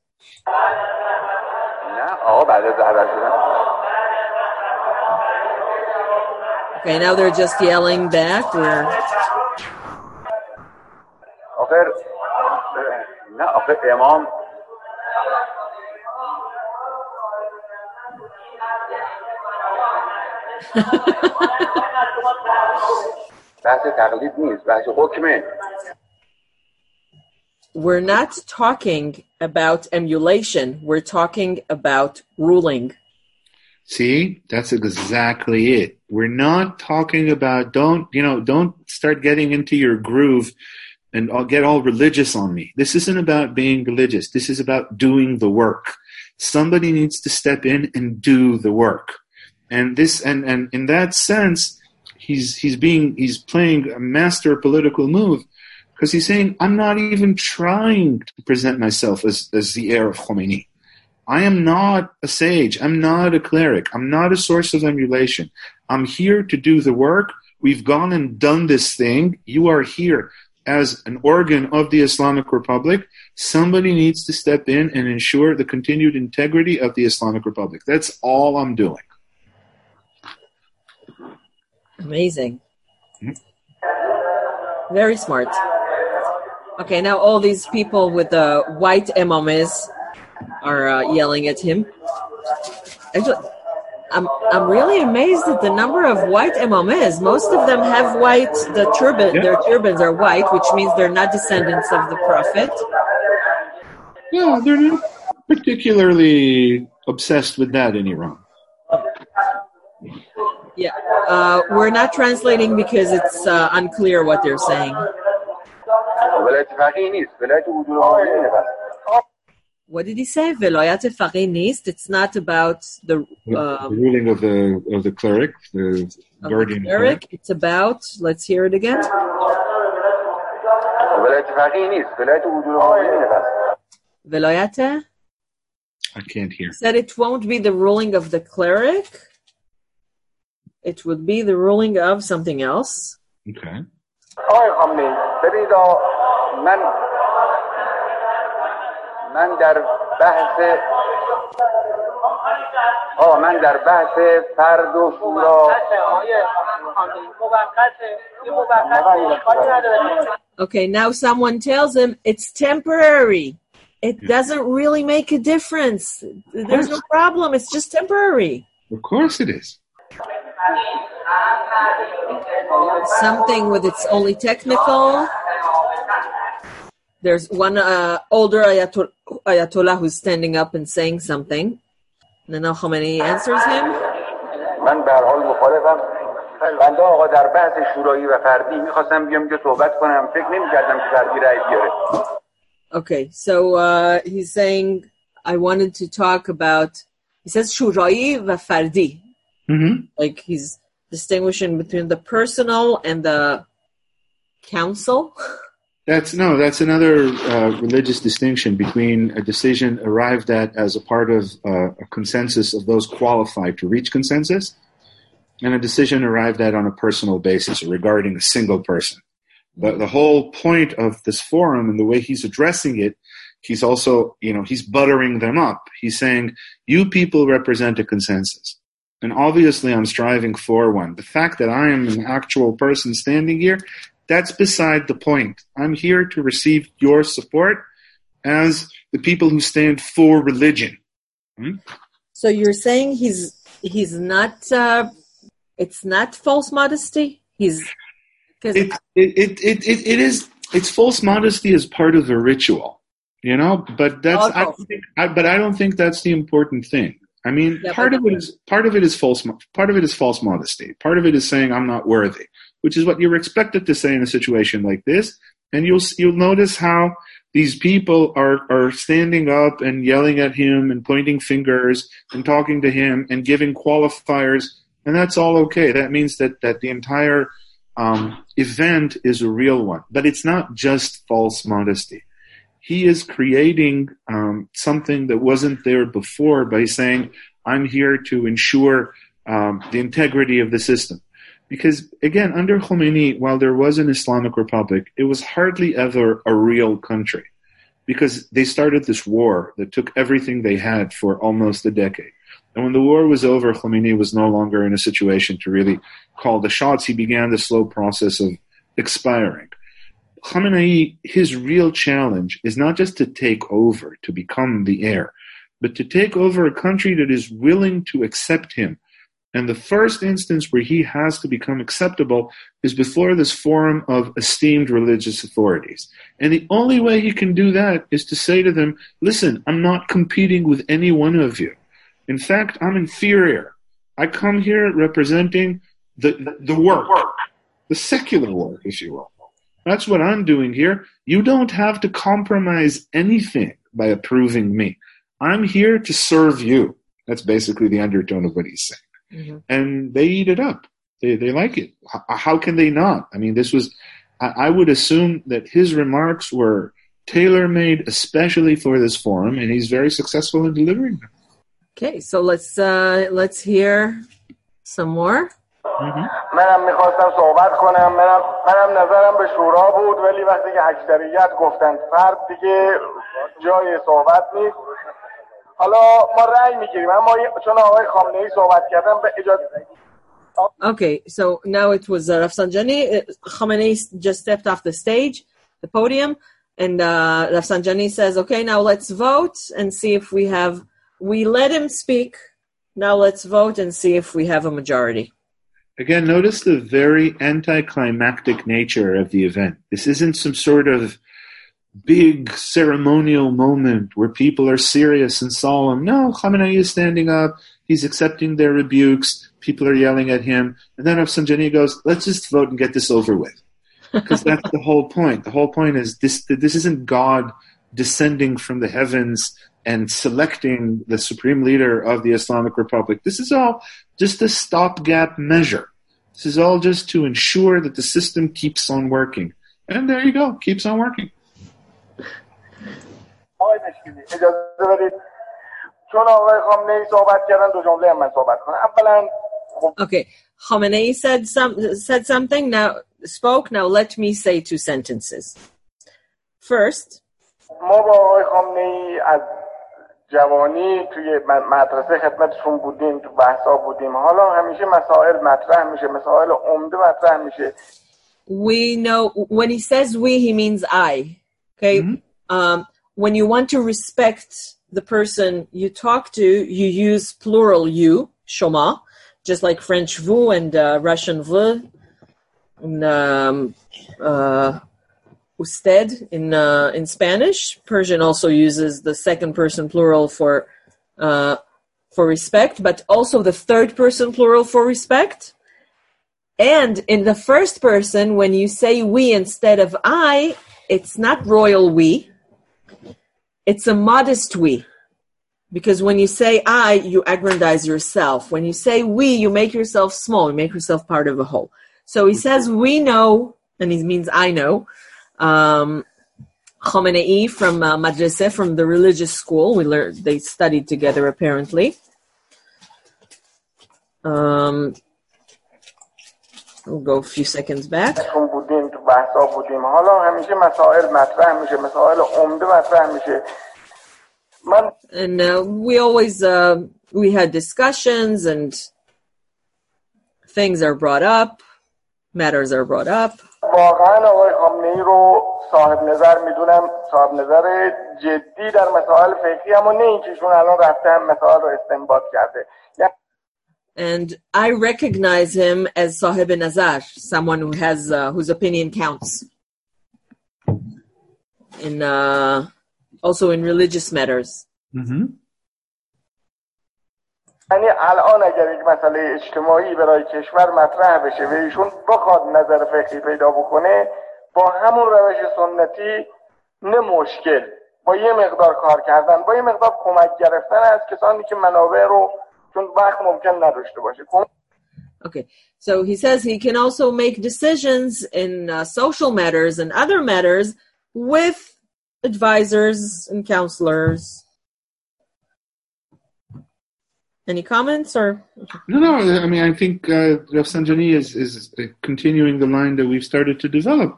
Okay, now they're just yelling back. Or... آخر نه آخر امام بحث تقلید نیست بحث حکمه We're not talking about emulation. We're talking about ruling. See, that's exactly it. We're not talking about don't you know don't start getting into your groove and I'll get all religious on me. This isn't about being religious. This is about doing the work. Somebody needs to step in and do the work. And this and and in that sense, he's he's being he's playing a master political move because he's saying I'm not even trying to present myself as as the heir of Khomeini. I am not a sage. I'm not a cleric. I'm not a source of emulation. I'm here to do the work. We've gone and done this thing. You are here as an organ of the Islamic Republic. Somebody needs to step in and ensure the continued integrity of the Islamic Republic. That's all I'm doing. Amazing. Hmm? Very smart. Okay, now all these people with the white imamis are uh, yelling at him. Actually, I'm I'm really amazed at the number of white imamis. Most of them have white. The turban, Yeah. their turbans are white, which means they're not descendants of the prophet. Yeah, they're not particularly obsessed with that in Iran. Yeah, uh, we're not translating because it's uh, unclear what they're saying what did he say? Veloyate farinist. It's not about the, um, the, ruling of the of the cleric, the guardian cleric. cleric. It's about. Let's hear it again. Veloyate. I can't hear. Said it won't be the ruling of the cleric. It would be the ruling of something else. Okay. من من در بحث آه من در بحث فرد و شورا Okay, now someone tells him it's temporary. It doesn't really make a difference. There's no problem. It's just temporary. Of course it is. Something with it's only technical. There's one uh, older Ayatollah, Ayatollah who's standing up and saying something. And then Al Khamenei answers him. من به هر حال مخالفم بنده آقا در بحث شورایی و فردی میخواستم بیام که صحبت کنم فکر نمیکردم که فردی رأی بیاره Okay, so uh, he's saying, I wanted to talk about, he says Shurai va Fardi. hmm Like he's distinguishing between the personal and the council. That's no. That's another uh, religious distinction between a decision arrived at as a part of uh, a consensus of those qualified to reach consensus, and a decision arrived at on a personal basis regarding a single person. But the whole point of this forum and the way he's addressing it, he's also, you know, he's buttering them up. He's saying, "You people represent a consensus." And obviously, I'm striving for one. The fact that I am an actual person standing here, that's beside the point. I'm here to receive your support as the people who stand for religion. So you're saying he's he's not uh, it's not false modesty. He's because It, it, it, it, it, is, it's false modesty as part of a ritual, you know, but that's, I don't think, I, but I don't think that's the important thing. I mean, Yeah, part of it is, part of it is false, part of it is false modesty. Part of it is saying I'm not worthy, which is what you're expected to say in a situation like this. And you'll, you'll notice how these people are, are standing up and yelling at him and pointing fingers and talking to him and giving qualifiers. And that's all okay. That means that, that the entire, um, event is a real one, but it's not just false modesty. He is creating um, something that wasn't there before by saying, "I'm here to ensure um, the integrity of the system." Because again, under Khomeini, while there was an Islamic Republic, it was hardly ever a real country, because they started this war that took everything they had for almost a decade. And when the war was over, Khomeini was no longer in a situation to really call the shots. He began the slow process of expiring. Khamenei, his real challenge is not just to take over, to become the heir, but to take over a country that is willing to accept him. And the first instance where he has to become acceptable is before this forum of esteemed religious authorities. And the only way he can do that is to say to them, listen, I'm not competing with any one of you. In fact, I'm inferior. I come here representing the, the, the work, the secular work, if you will. That's what I'm doing here. You don't have to compromise anything by approving me. I'm here to serve you. That's basically the undertone of what he's saying Mm-hmm. And they eat it up. They, they like it. How, how can they not? I mean, this was, I, I would assume that his remarks were tailor made especially for this forum, and he's very successful in delivering them. Okay, so let's uh, let's hear some more. منم میخواستم صحبت کنم منم, منم نظرم به شورا بود ولی وقتی که اکثریت گفتن فرد دیگه جای صحبت نیست حالا ما رأی میگیریم اما چون آقای خامنه ای صحبت کردن به اجازه Okay, so now it was uh, Rafsanjani. Uh, Khamenei just stepped off the stage, the podium, and uh, Rafsanjani says, "Okay, now let's vote and see if we have." We let him speak. Now let's vote and see if we have a majority. Again, notice the very anticlimactic nature of the event. This isn't some sort of big ceremonial moment where people are serious and solemn. No, Khamenei is standing up. He's accepting their rebukes. People are yelling at him. And then Rafsanjani goes, let's just vote and get this over with. Because that's the whole point. The whole point is this, this isn't God descending from the heavens and selecting the supreme leader of the Islamic Republic. This is all just a stopgap measure. This is all just to ensure that the system keeps on working. And there you go, keeps on working. Okay, Khamenei said some said something. Now spoke. Now let me say two sentences. First, جوانی توی مدرسه خدمتشون بودیم تو بحثا بودیم حالا همیشه مسائل مطرح میشه مسائل عمده مطرح میشه we know when he says we he means i okay mm-hmm. um, when you want to respect the person you talk to you use plural you shoma just like french vous and uh, russian vous and um, uh, usted in uh, in Spanish. Persian also uses the second person plural for uh, for respect, but also the third person plural for respect. And in the first person, when you say we instead of I, it's not royal we. It's a modest we. Because when you say I, you aggrandize yourself. When you say we, you make yourself small. You make yourself part of a whole. So he says we know, and he means I know, um, Khamenei from uh, madrasa, from the religious school. We learned they studied together apparently. Um, we'll go a few seconds back. And uh, we always uh, we had discussions and things are brought up, matters are brought up. واقعا آقای خامنه ای رو صاحب نظر میدونم صاحب نظر جدی در مسائل فقهی اما نه اینکه ایشون الان رفته هم مسائل رو استنباط کرده And I recognize him as Sahib Nazar, someone who has uh, whose opinion counts. In uh, also in religious matters. Mm-hmm. یعنی الان اگر یک مسئله اجتماعی برای کشور مطرح بشه و ایشون بخواد نظر فقهی پیدا بکنه با همون روش سنتی نه مشکل با یه مقدار کار کردن با یه مقدار کمک گرفتن از کسانی که منابع رو Okay. So he says he can also make decisions in uh, social matters and other matters with advisors and counselors. Any comments or? No, no. I mean, I think uh, Rafsanjani is is continuing the line that we've started to develop.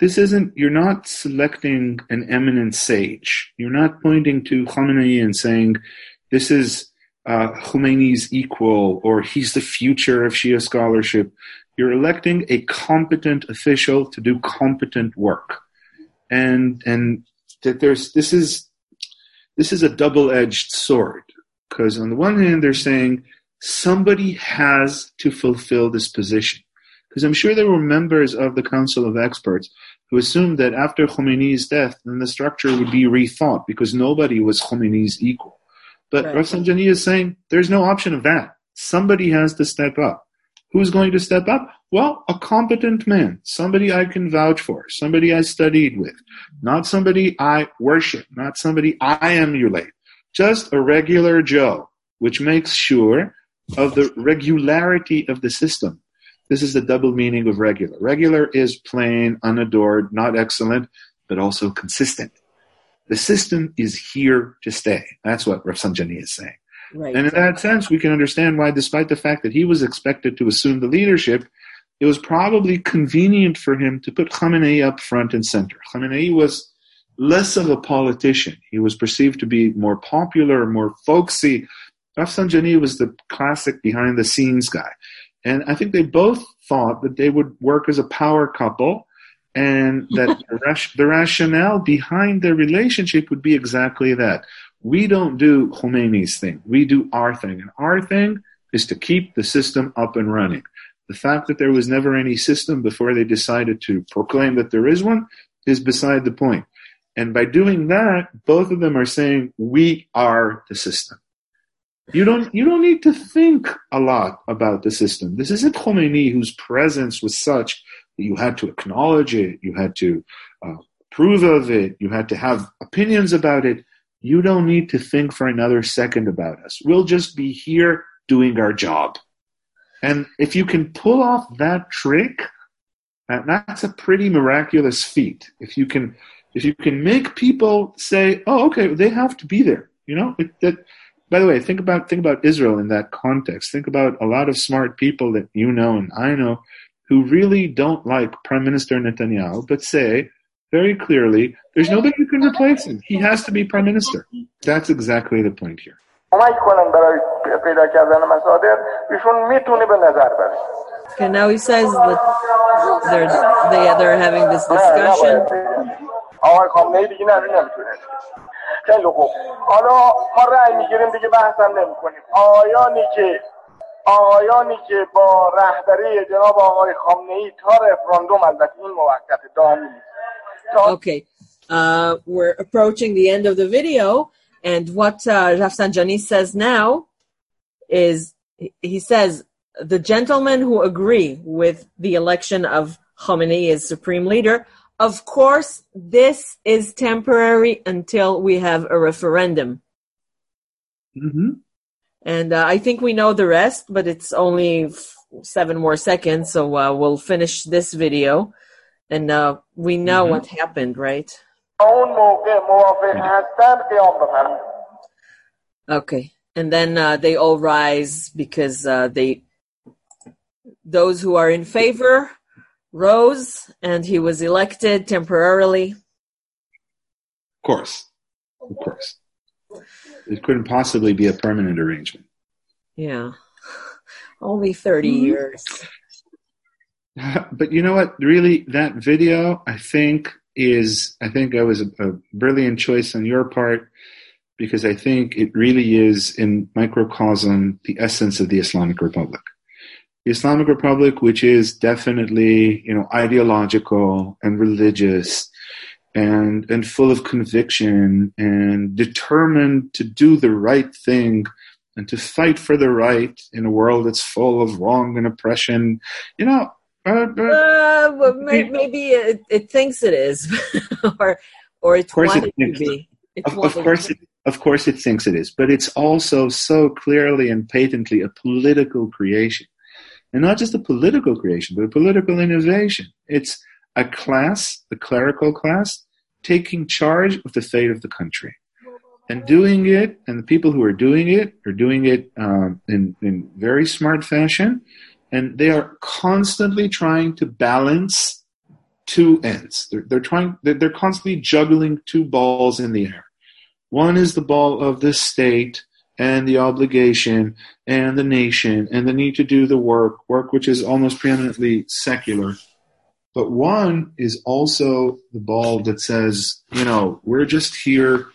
This isn't. You're not selecting an eminent sage. You're not pointing to Khamenei and saying, "This is uh, Khomeini's equal," or "He's the future of Shia scholarship." You're electing a competent official to do competent work, and and that there's this is this is a double edged sword because on the one hand, they're saying somebody has to fulfill this position. Because I'm sure there were members of the Council of Experts who assumed that after Khomeini's death, then the structure would be rethought because nobody was Khomeini's equal. But Right. Rafsanjani is saying there's no option of that. Somebody has to step up. Who's going to step up? Well, a competent man, somebody I can vouch for, somebody I studied with, not somebody I worship, not somebody I emulate, just a regular Joe, which makes sure of the regularity of the system. This is the double meaning of regular. Regular is plain, unadored, not excellent, but also consistent. The system is here to stay. That's what Rafsanjani is saying. Right. And in that sense, we can understand why, despite the fact that he was expected to assume the leadership, it was probably convenient for him to put Khamenei up front and center. Khamenei was less of a politician. He was perceived to be more popular, more folksy. Rafsanjani was the classic behind the scenes guy. And I think they both thought that they would work as a power couple and that the, rationale behind their relationship would be exactly that. We don't do Khomeini's thing. We do our thing. And our thing is to keep the system up and running. The fact that there was never any system before they decided to proclaim that there is one is beside the point. And by doing that, both of them are saying, we are the system. You don't, you don't need to think a lot about the system. This isn't Khomeini whose presence was such you had to acknowledge it, you had to uh, approve of it, you had to have opinions about it. You don't need to think for another second about us. We'll just be here doing our job. And if you can pull off that trick, that's a pretty miraculous feat. If you can, if you can make people say, "Oh, okay, they have to be there," you know. It, that, by the way, think about think about Israel in that context. Think about a lot of smart people that you know and I know who really don't like Prime Minister Netanyahu, but say very clearly, "There's nobody who can replace him. He has to be Prime Minister." That's exactly the point here. کمک کنن برای پیدا کردن مصادر ایشون میتونه به نظر بره Okay, now he says that they're they they're having this نه discussion. نباید بگه. آقای خامنه ای دیگه نه نمیتونه خیلی خوب حالا ما رأی میگیریم دیگه بحثم نمی کنیم آقایانی که آقایانی که با رهبری جناب آقای خامنه ای تا رفراندوم البته این موقت دائمی نیست. تا Okay, uh, we're approaching the end of the video, and what uh, Rafsanjani says now is he says the gentlemen who agree with the election of Khamenei as supreme leader, of course, this is temporary until we have a referendum. Mm-hmm. And uh, I think we know the rest, but it's only f- seven more seconds, so uh, we'll finish this video. And uh, we know mm-hmm. what happened, right? Mm-hmm. Okay. And then uh, they all rise because uh, they those who are in favor rose and he was elected temporarily. Of course. Of course. It couldn't possibly be a permanent arrangement. Yeah. Only 30 Mhm. years. But you know what? Really, that video, I think, is, I think that was a, a brilliant choice on your part because I think it really is in microcosm the essence of the Islamic Republic. The Islamic Republic, which is definitely, you know, ideological and religious and, and full of conviction and determined to do the right thing and to fight for the right in a world that's full of wrong and oppression. You know, uh, uh, Uh, well, may, maybe it, it thinks it is, or or it course it wanted to be. It of, of course, it, of course, it thinks it is, but it's also so clearly and patently a political creation, and not just a political creation, but a political innovation. It's a class, the clerical class, taking charge of the fate of the country, and doing it. And the people who are doing it are doing it um, in in very smart fashion, and they are constantly trying to balance two ends. They're, they're trying. They're, they're constantly juggling two balls in the air. One is the ball of the state and the obligation and the nation and the need to do the work, work which is almost preeminently secular. But one is also the ball that says, you know, we're just here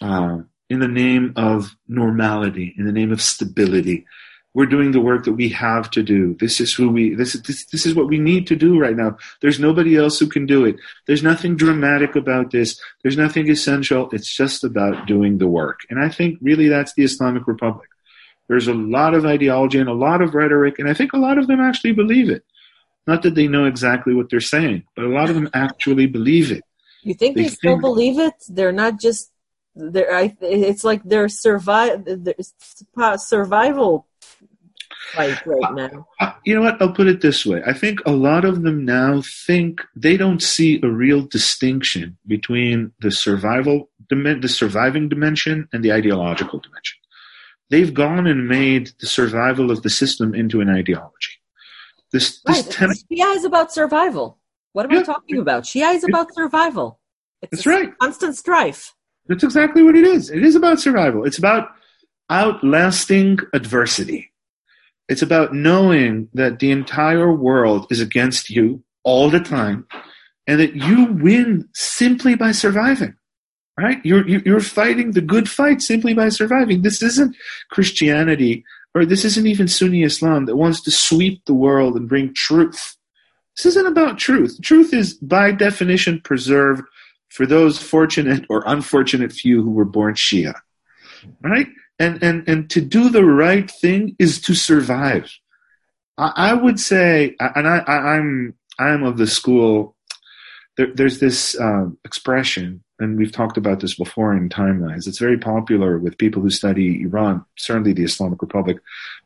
uh, in the name of normality, in the name of stability. we're doing the work that we have to do. This is who we, this, this, this is what we need to do right now. There's nobody else who can do it. There's nothing dramatic about this. There's nothing essential. It's just about doing the work. And I think really that's the Islamic Republic. There's a lot of ideology and a lot of rhetoric, and I think a lot of them actually believe it. Not that they know exactly what they're saying, but a lot of them actually believe it. You think they, they still think, believe it? They're not just they're. I, it's like they're survive. survival fight right now. Uh, you know what? I'll put it this way. I think a lot of them now think they don't see a real distinction between the survival, the surviving dimension and the ideological dimension. They've gone and made the survival of the system into an ideology. This, this right. ten- Shia is about survival. What am yeah. I talking about? Shia is about survival. It's That's right. Constant strife. That's exactly what it is. It is about survival. It's about outlasting adversity. It's about knowing that the entire world is against you all the time and that you win simply by surviving. Right? You're, you're fighting the good fight simply by surviving. This isn't Christianity or this isn't even Sunni Islam that wants to sweep the world and bring truth. This isn't about truth. Truth is by definition preserved for those fortunate or unfortunate few who were born Shia. Right? and and and to do the right thing is to survive. I, I would say, and I, I, am I'm, I'm of the school. There, there's this um, expression, and we've talked about this before in timelines. It's very popular with people who study Iran, certainly the Islamic Republic,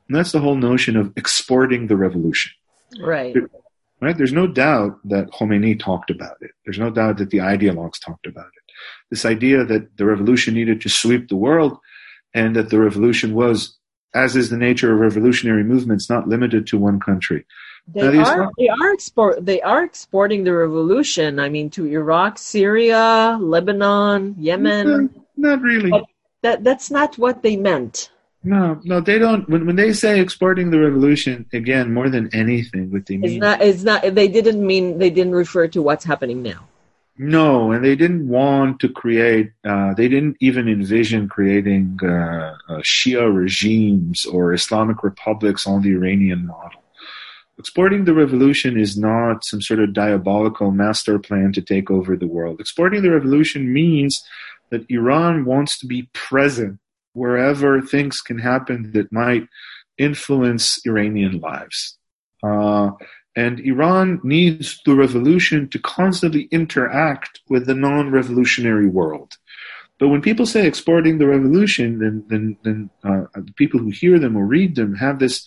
and that's the whole notion of exporting the revolution. Right. Right. There's no doubt that Khomeini talked about it. There's no doubt that the ideologues talked about it. This idea that the revolution needed to sweep the world and that the revolution was, as is the nature of revolutionary movements, not limited to one country. They are they are export they are exporting the revolution. I mean, to Iraq, Syria, Lebanon, Yemen. Not, not really. But that that's not what they meant. No, no, they don't. When when they say exporting the revolution, again, more than anything, what they mean it's not. It's not. They didn't mean. They didn't refer to what's happening now. No, and they didn't want to create, uh, they didn't even envision creating uh, uh, Shia regimes or Islamic republics on the Iranian model. Exporting the revolution is not some sort of diabolical master plan to take over the world. Exporting the revolution means that Iran wants to be present wherever things can happen that might influence Iranian lives. Uh, and Iran needs the revolution to constantly interact with the non revolutionary world. But when people say exporting the revolution, then, then, then uh, the people who hear them or read them have this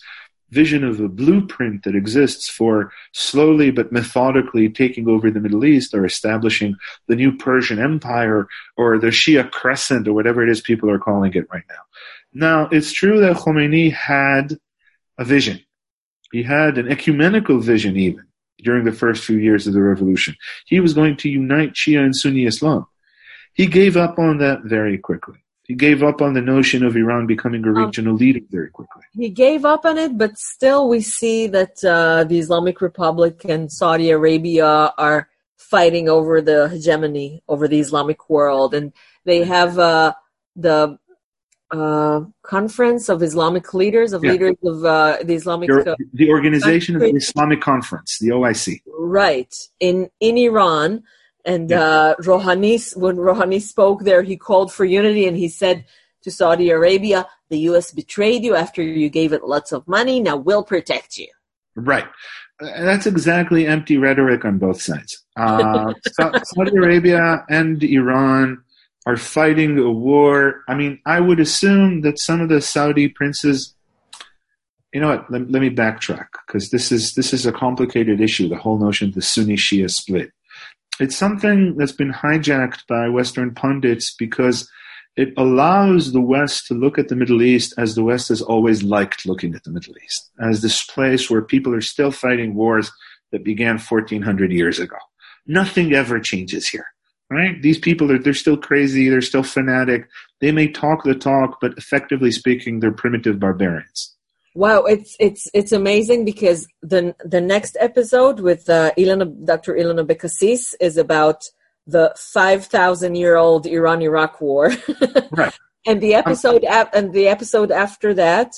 vision of a blueprint that exists for slowly but methodically taking over the Middle East or establishing the new Persian Empire or the Shia Crescent or whatever it is people are calling it right now. Now, it's true that Khomeini had a vision. He had an ecumenical vision even during the first few years of the revolution. He was going to unite Shia and Sunni Islam. He gave up on that very quickly. He gave up on the notion of Iran becoming a um, regional um, leader very quickly. He gave up on it, but still we see that uh, the Islamic Republic and Saudi Arabia are fighting over the hegemony over the Islamic world, and they have uh, the uh, conference of Islamic leaders, of yeah. leaders of uh, the Islamic. Uh, the Organization country. of the Islamic Conference, the OIC. Right in in Iran, and yeah. uh, Rouhani, when Rouhani spoke there, he called for unity, and he said to Saudi Arabia, "The U.S. betrayed you after you gave it lots of money. Now we'll protect you." Right. Uh, that's exactly empty rhetoric on both sides. Uh, Saudi Arabia and Iran are fighting a war. I mean, I would assume that some of the Saudi princes, you know what? Let, let me backtrack because this is this is a complicated issue. The whole notion of the Sunni Shia split. It's something that's been hijacked by Western pundits because it allows the West to look at the Middle East as the West has always liked looking at the Middle East, as this place where people are still fighting wars that began 1400 years ago. Nothing ever changes here right? These people are they're still crazy, they're still fanatic. They may talk the talk, but effectively speaking, they're primitive barbarians. Wow, it's it's it's amazing because the the next episode with uh, Ilana, Dr. Ilana Becassis is about the five thousand year old Iran Iraq war, right? And the episode um, and the episode after that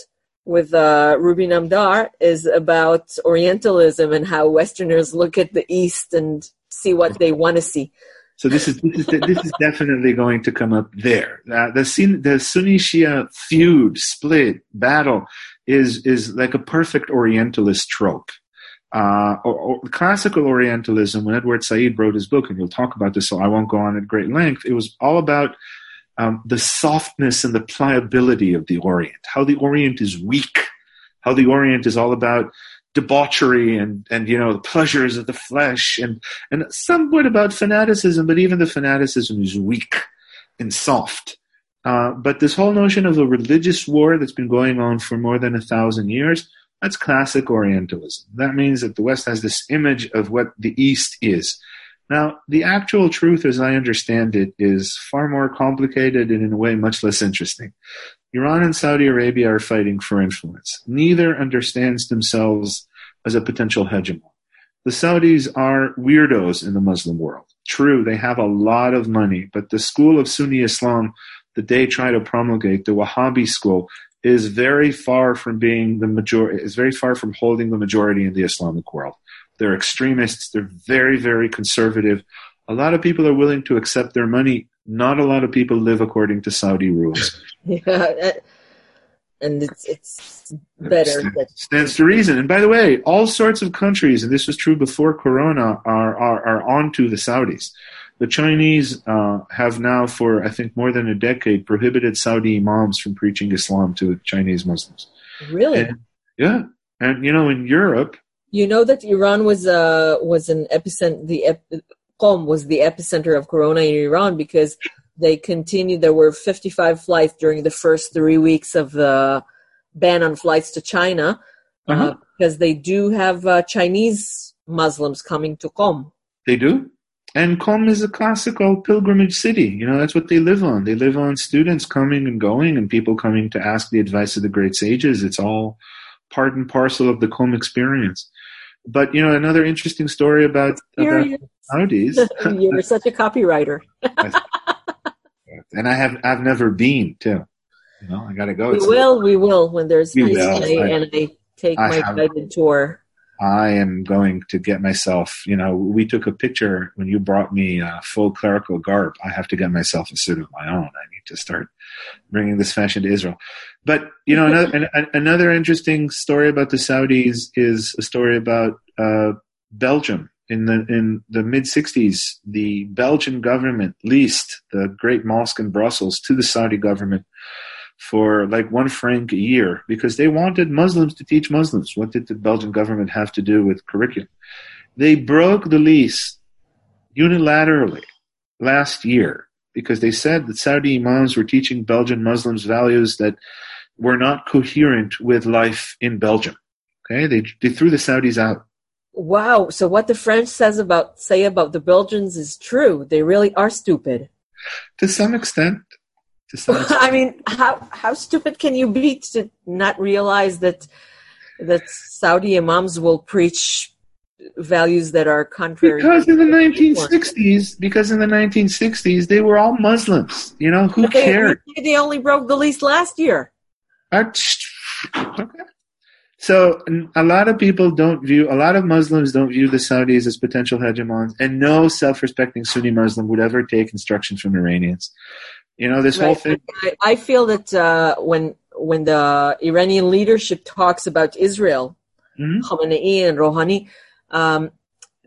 with uh, Ruby Namdar is about Orientalism and how Westerners look at the East and see what they want to see. So this is this is this is definitely going to come up there. Uh, the the Sunni Shia feud, split, battle is is like a perfect Orientalist trope. Uh, or, or classical Orientalism, when Edward Said wrote his book, and you'll talk about this, so I won't go on at great length. It was all about um, the softness and the pliability of the Orient, how the Orient is weak, how the Orient is all about debauchery and and you know the pleasures of the flesh and and somewhat about fanaticism but even the fanaticism is weak and soft uh, but this whole notion of a religious war that's been going on for more than a thousand years that's classic orientalism that means that the west has this image of what the east is now the actual truth as i understand it is far more complicated and in a way much less interesting Iran and Saudi Arabia are fighting for influence. Neither understands themselves as a potential hegemon. The Saudis are weirdos in the Muslim world. True, they have a lot of money, but the school of Sunni Islam that they try to promulgate, the Wahhabi school, is very far from being the majority, is very far from holding the majority in the Islamic world. They're extremists. They're very, very conservative. A lot of people are willing to accept their money not a lot of people live according to Saudi rules. yeah, and it's it's better. Stands, stands to reason. And by the way, all sorts of countries, and this was true before Corona, are are, are onto the Saudis. The Chinese uh, have now, for I think more than a decade, prohibited Saudi imams from preaching Islam to Chinese Muslims. Really? And, yeah, and you know, in Europe, you know that Iran was uh was an epicenter. The ep- Qom was the epicenter of corona in Iran because they continued. There were 55 flights during the first three weeks of the ban on flights to China uh, uh-huh. uh, because they do have uh, Chinese Muslims coming to Qom. They do? And Qom is a classical pilgrimage city. You know, that's what they live on. They live on students coming and going and people coming to ask the advice of the great sages. It's all part and parcel of the Qom experience. But, you know, another interesting story about, about Saudis. You're such a copywriter. and I have I've never been too. You know, I got to go. We will, we will when there's we will. I, and I take I my guided tour. I am going to get myself. You know, we took a picture when you brought me a full clerical garb. I have to get myself a suit of my own. I need to start bringing this fashion to Israel. But you know, another another interesting story about the Saudis is a story about uh, Belgium in the in the mid 60s, the Belgian government leased the great mosque in Brussels to the Saudi government for like one franc a year because they wanted Muslims to teach Muslims. What did the Belgian government have to do with curriculum? They broke the lease unilaterally last year because they said that Saudi imams were teaching Belgian Muslims values that were not coherent with life in Belgium. Okay, they they threw the Saudis out. Wow. So what the French says about say about the Belgians is true. They really are stupid. To some extent. To some extent. I mean, how how stupid can you be to not realize that that Saudi imams will preach values that are contrary because in the 1960s because in the 1960s they were all muslims you know who they, cared they only broke the lease last year uh, okay so a lot of people don't view, a lot of Muslims don't view the Saudis as potential hegemons, and no self-respecting Sunni Muslim would ever take instructions from Iranians. You know, this right. whole thing. I, feel that uh, when when the Iranian leadership talks about Israel, mm-hmm. Khamenei and Rouhani, um,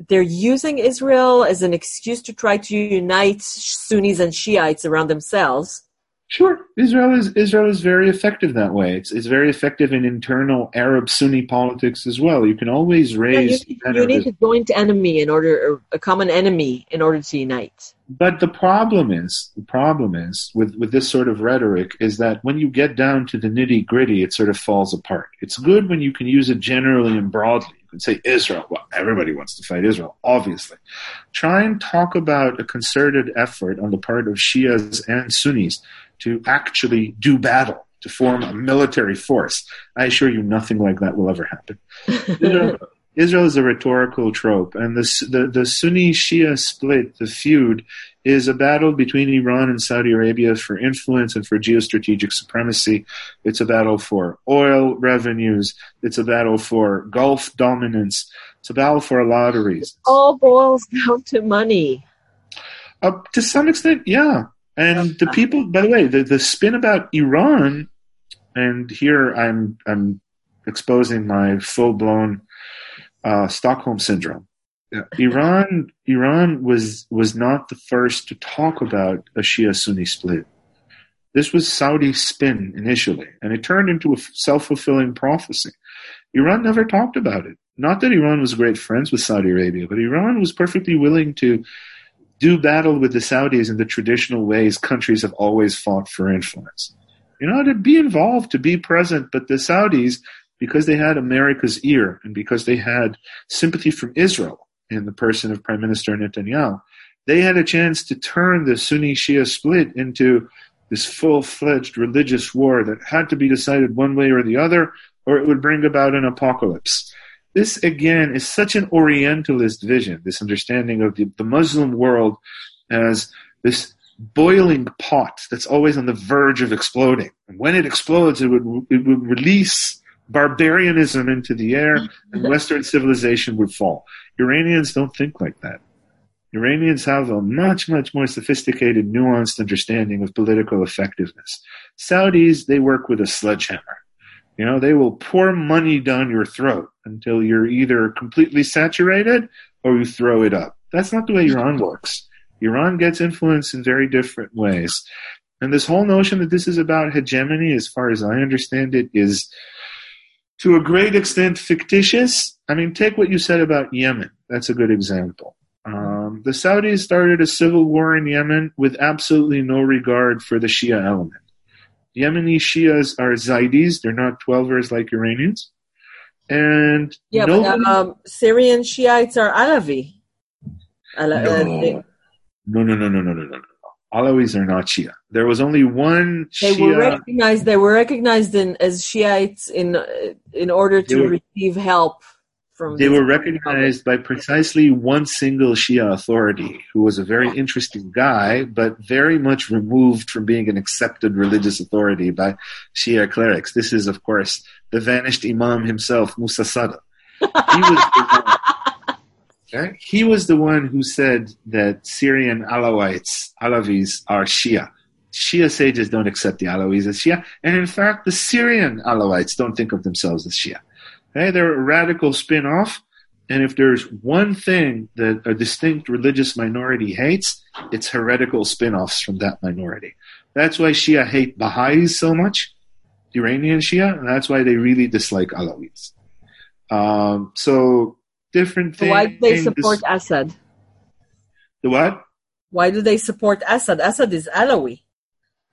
they're using Israel as an excuse to try to unite Sunnis and Shiites around themselves Sure, Israel is Israel is very effective that way. It's it's very effective in internal Arab Sunni politics as well. You can always raise. Yeah, you, you need a joint enemy in order, a common enemy in order to unite. But the problem is, the problem is with with this sort of rhetoric is that when you get down to the nitty gritty, it sort of falls apart. It's good when you can use it generally and broadly. You can say Israel. Well, everybody wants to fight Israel, obviously. Try and talk about a concerted effort on the part of Shias and Sunnis to actually do battle, to form a military force. I assure you, nothing like that will ever happen. Israel, Israel is a rhetorical trope, and the the, the Sunni Shia split, the feud, is a battle between Iran and Saudi Arabia for influence and for geostrategic supremacy. It's a battle for oil revenues. It's a battle for Gulf dominance. It's a battle for a lot of reasons. All boils down to money. Uh, to some extent, yeah. And the people, by the way, the, the spin about Iran, and here I'm I'm exposing my full blown uh, Stockholm syndrome. Iran Iran was was not the first to talk about a Shia Sunni split. This was Saudi spin initially, and it turned into a self fulfilling prophecy. Iran never talked about it. Not that Iran was great friends with Saudi Arabia, but Iran was perfectly willing to do battle with the Saudis in the traditional ways countries have always fought for influence. You know, to be involved, to be present, but the Saudis, because they had America's ear and because they had sympathy from Israel in the person of Prime Minister Netanyahu, they had a chance to turn the Sunni Shia split into this full fledged religious war that had to be decided one way or the other, or it would bring about an apocalypse. This again is such an Orientalist vision, this understanding of the, the Muslim world as this boiling pot that's always on the verge of exploding. And when it explodes, it would, it would release barbarianism into the air mm-hmm. and Western civilization would fall. Iranians don't think like that. Iranians have a much, much more sophisticated, nuanced understanding of political effectiveness. Saudis, they work with a sledgehammer. You know, they will pour money down your throat until you're either completely saturated or you throw it up. That's not the way Iran works. Iran gets influence in very different ways. And this whole notion that this is about hegemony, as far as I understand it, is to a great extent fictitious. I mean, take what you said about Yemen. That's a good example. Um, the Saudis started a civil war in Yemen with absolutely no regard for the Shia element. Yemeni Shias are Zaydis; they're not Twelvers like Iranians. And yeah, nobody, but, um, Syrian Shiites are Alavi. Ala- uh, no. no, no, no, no, no, no, no. Alawis are not Shia. There was only one. Shia. They were recognized. They were recognized in, as Shiites in in order to were, receive help from. They were recognized by precisely one single Shia authority, who was a very interesting guy, but very much removed from being an accepted religious authority by Shia clerics. This is, of course, the vanished Imam himself, Musa Sadr. He was Okay? He was the one who said that Syrian Alawites, Alawis, are Shia. Shia sages don't accept the Alawis as Shia, and in fact, the Syrian Alawites don't think of themselves as Shia. Okay? They're a radical spin off, and if there's one thing that a distinct religious minority hates, it's heretical spin offs from that minority. That's why Shia hate Baha'is so much, Iranian Shia, and that's why they really dislike Alawites. Um, so different things. Why do they support Assad? The what? Why do they support Assad? Assad is Alawi.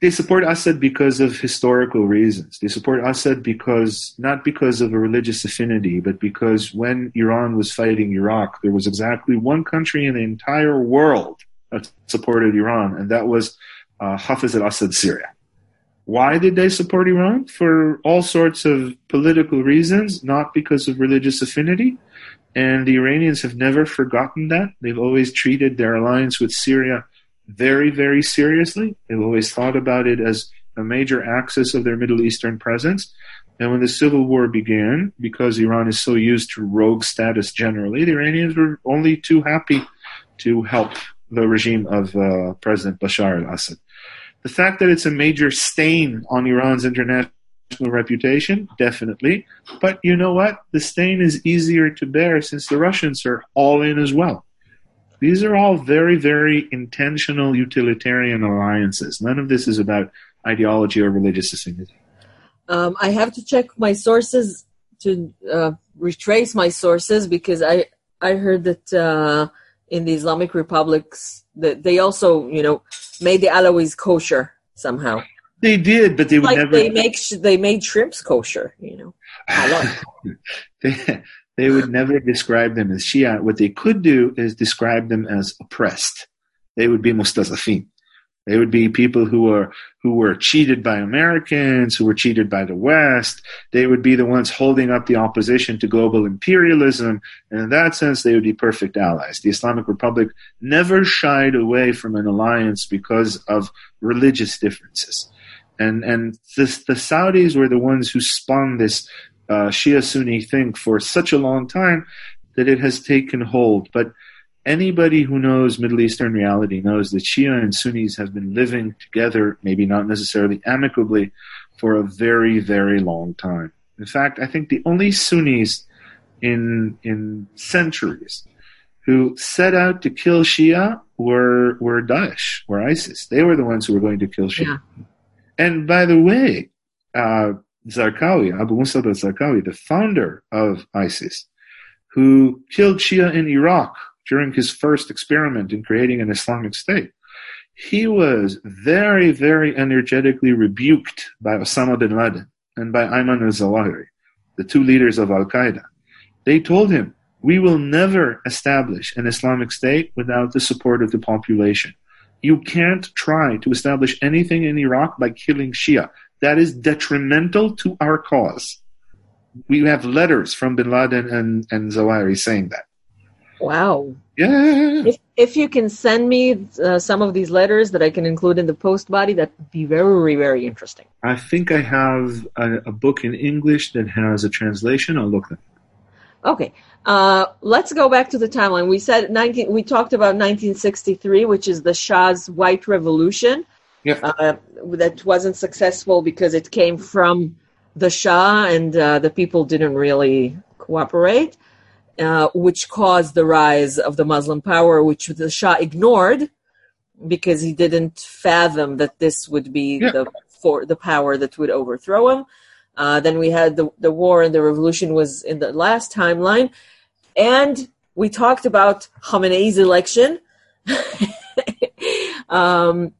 They support Assad because of historical reasons. They support Assad because, not because of a religious affinity, but because when Iran was fighting Iraq, there was exactly one country in the entire world that supported Iran, and that was uh, Hafiz al Assad, Syria. Why did they support Iran? For all sorts of political reasons, not because of religious affinity. And the Iranians have never forgotten that. They've always treated their alliance with Syria very, very seriously. They've always thought about it as a major axis of their Middle Eastern presence. And when the civil war began, because Iran is so used to rogue status generally, the Iranians were only too happy to help the regime of uh, President Bashar al-Assad. The fact that it's a major stain on Iran's international reputation, definitely. But you know what? The stain is easier to bear since the Russians are all in as well. These are all very, very intentional utilitarian alliances. None of this is about ideology or religious affinity. Um, I have to check my sources to uh, retrace my sources because I I heard that uh, in the Islamic republics that they also you know made the Alawis kosher somehow. They did, but they would like never. They make they made shrimps kosher, you know. they, they would never describe them as Shia. What they could do is describe them as oppressed. They would be mustazafin. They would be people who are who were cheated by Americans, who were cheated by the West. They would be the ones holding up the opposition to global imperialism, and in that sense, they would be perfect allies. The Islamic Republic never shied away from an alliance because of religious differences, and and this, the Saudis were the ones who spun this uh, Shia Sunni thing for such a long time that it has taken hold, but anybody who knows Middle Eastern reality knows that Shia and Sunnis have been living together, maybe not necessarily amicably, for a very, very long time. In fact, I think the only Sunnis in in centuries who set out to kill Shia were were Daesh, were ISIS. They were the ones who were going to kill Shia. Yeah. And by the way, uh, Zarqawi, Abu Musab al-Zarqawi, the founder of ISIS, who killed Shia in Iraq during his first experiment in creating an Islamic State, he was very, very energetically rebuked by Osama bin Laden and by Ayman al-Zawahiri, the two leaders of Al-Qaeda. They told him, we will never establish an Islamic State without the support of the population. You can't try to establish anything in Iraq by killing Shia. That is detrimental to our cause. We have letters from bin Laden and, and Zawahiri saying that. Wow. Yeah. If, if you can send me uh, some of these letters that I can include in the post body, that would be very, very interesting. I think I have a, a book in English that has a translation. I'll look them. Okay. Uh, let's go back to the timeline. We said 19, we talked about 1963, which is the Shah's White Revolution. Yeah. Uh, that wasn't successful because it came from the Shah and uh, the people didn't really cooperate. Uh, which caused the rise of the Muslim power, which the Shah ignored because he didn't fathom that this would be yeah. the for the power that would overthrow him. Uh, then we had the the war and the revolution was in the last timeline, and we talked about Khamenei's election. um,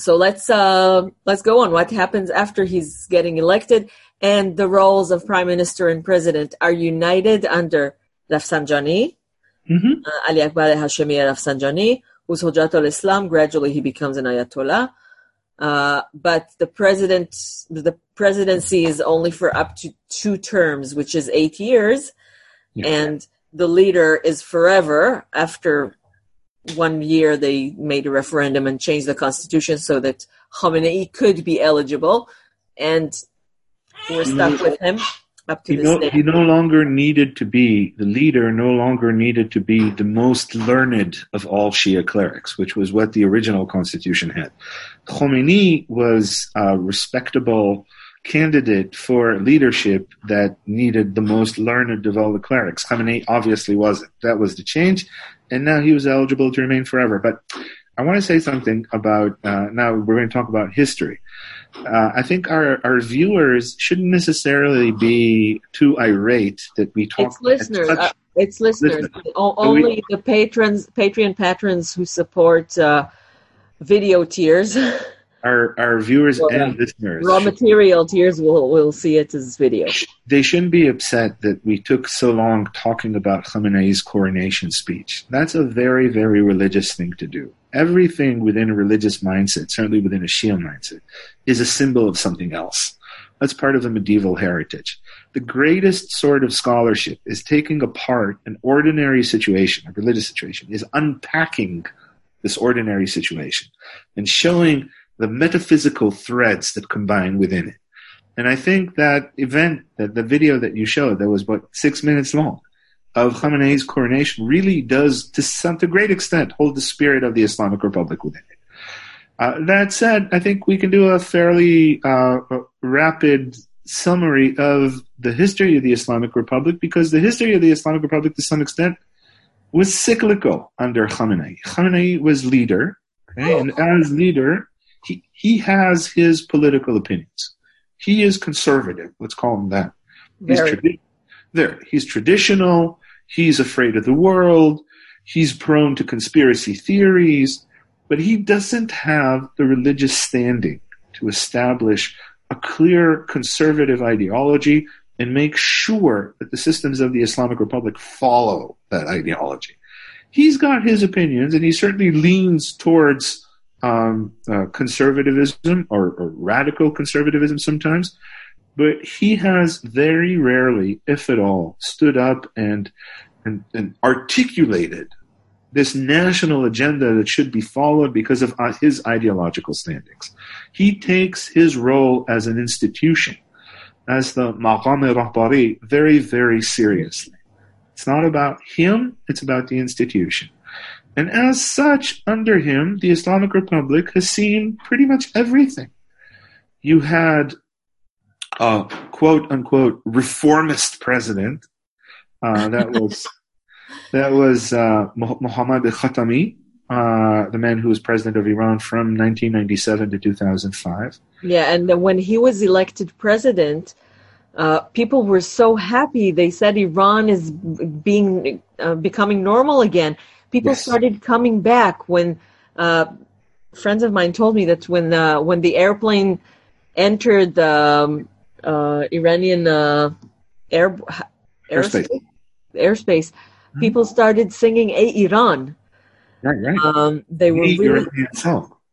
so let's uh, let's go on. What happens after he's getting elected? and the roles of prime minister and president are united under Rafsanjani, mm-hmm. uh, Ali Akbar Hashemi Rafsanjani, who's Hujjat al-Islam. Gradually, he becomes an Ayatollah. Uh, but the president, the presidency is only for up to two terms, which is eight years, yeah. and the leader is forever. After one year, they made a referendum and changed the constitution so that Khamenei could be eligible, and we're stuck with him up to he no, day. He no longer needed to be the leader. No longer needed to be the most learned of all Shia clerics, which was what the original constitution had. Khomeini was a respectable candidate for leadership that needed the most learned of all the clerics. Khamenei obviously wasn't. That was the change, and now he was eligible to remain forever. But I want to say something about uh, now. We're going to talk about history uh, I think our, our viewers shouldn't necessarily be too irate that we talk. It's listeners. Uh, it's listeners. listeners. Only we, the patrons, Patreon patrons who support uh, video tiers. Our our viewers well, and listeners. Raw material tiers will will see it as video. They shouldn't be upset that we took so long talking about Khamenei's coronation speech. That's a very very religious thing to do everything within a religious mindset, certainly within a Shia mindset, is a symbol of something else. That's part of the medieval heritage. The greatest sort of scholarship is taking apart an ordinary situation, a religious situation, is unpacking this ordinary situation and showing the metaphysical threads that combine within it. And I think that event, that the video that you showed, that was about six minutes long, of Khamenei's coronation really does, to some to great extent, hold the spirit of the Islamic Republic within it. Uh, that said, I think we can do a fairly uh, rapid summary of the history of the Islamic Republic because the history of the Islamic Republic, to some extent, was cyclical under Khamenei. Khamenei was leader, okay, and as leader, he, he has his political opinions. He is conservative. Let's call him that. He's, tradi- there, he's traditional. He's afraid of the world. He's prone to conspiracy theories, but he doesn't have the religious standing to establish a clear conservative ideology and make sure that the systems of the Islamic Republic follow that ideology. He's got his opinions and he certainly leans towards um, uh, conservatism or, or radical conservatism sometimes, but he has very rarely, if at all, stood up and, and, and articulated this national agenda that should be followed because of uh, his ideological standings. He takes his role as an institution, as the Maqam Rahbari, very, very seriously. It's not about him, it's about the institution. And as such, under him, the Islamic Republic has seen pretty much everything. You had a quote unquote reformist president. Uh, that was that was uh, Muhammad Khatami, uh, the man who was president of Iran from 1997 to 2005. Yeah, and when he was elected president, uh, people were so happy. They said Iran is being uh, becoming normal again. People yes. started coming back when uh, friends of mine told me that when uh, when the airplane entered the um, uh, Iranian air airspace, airspace, mm-hmm. people started singing "Ey Iran." Right, right. Um, they were really,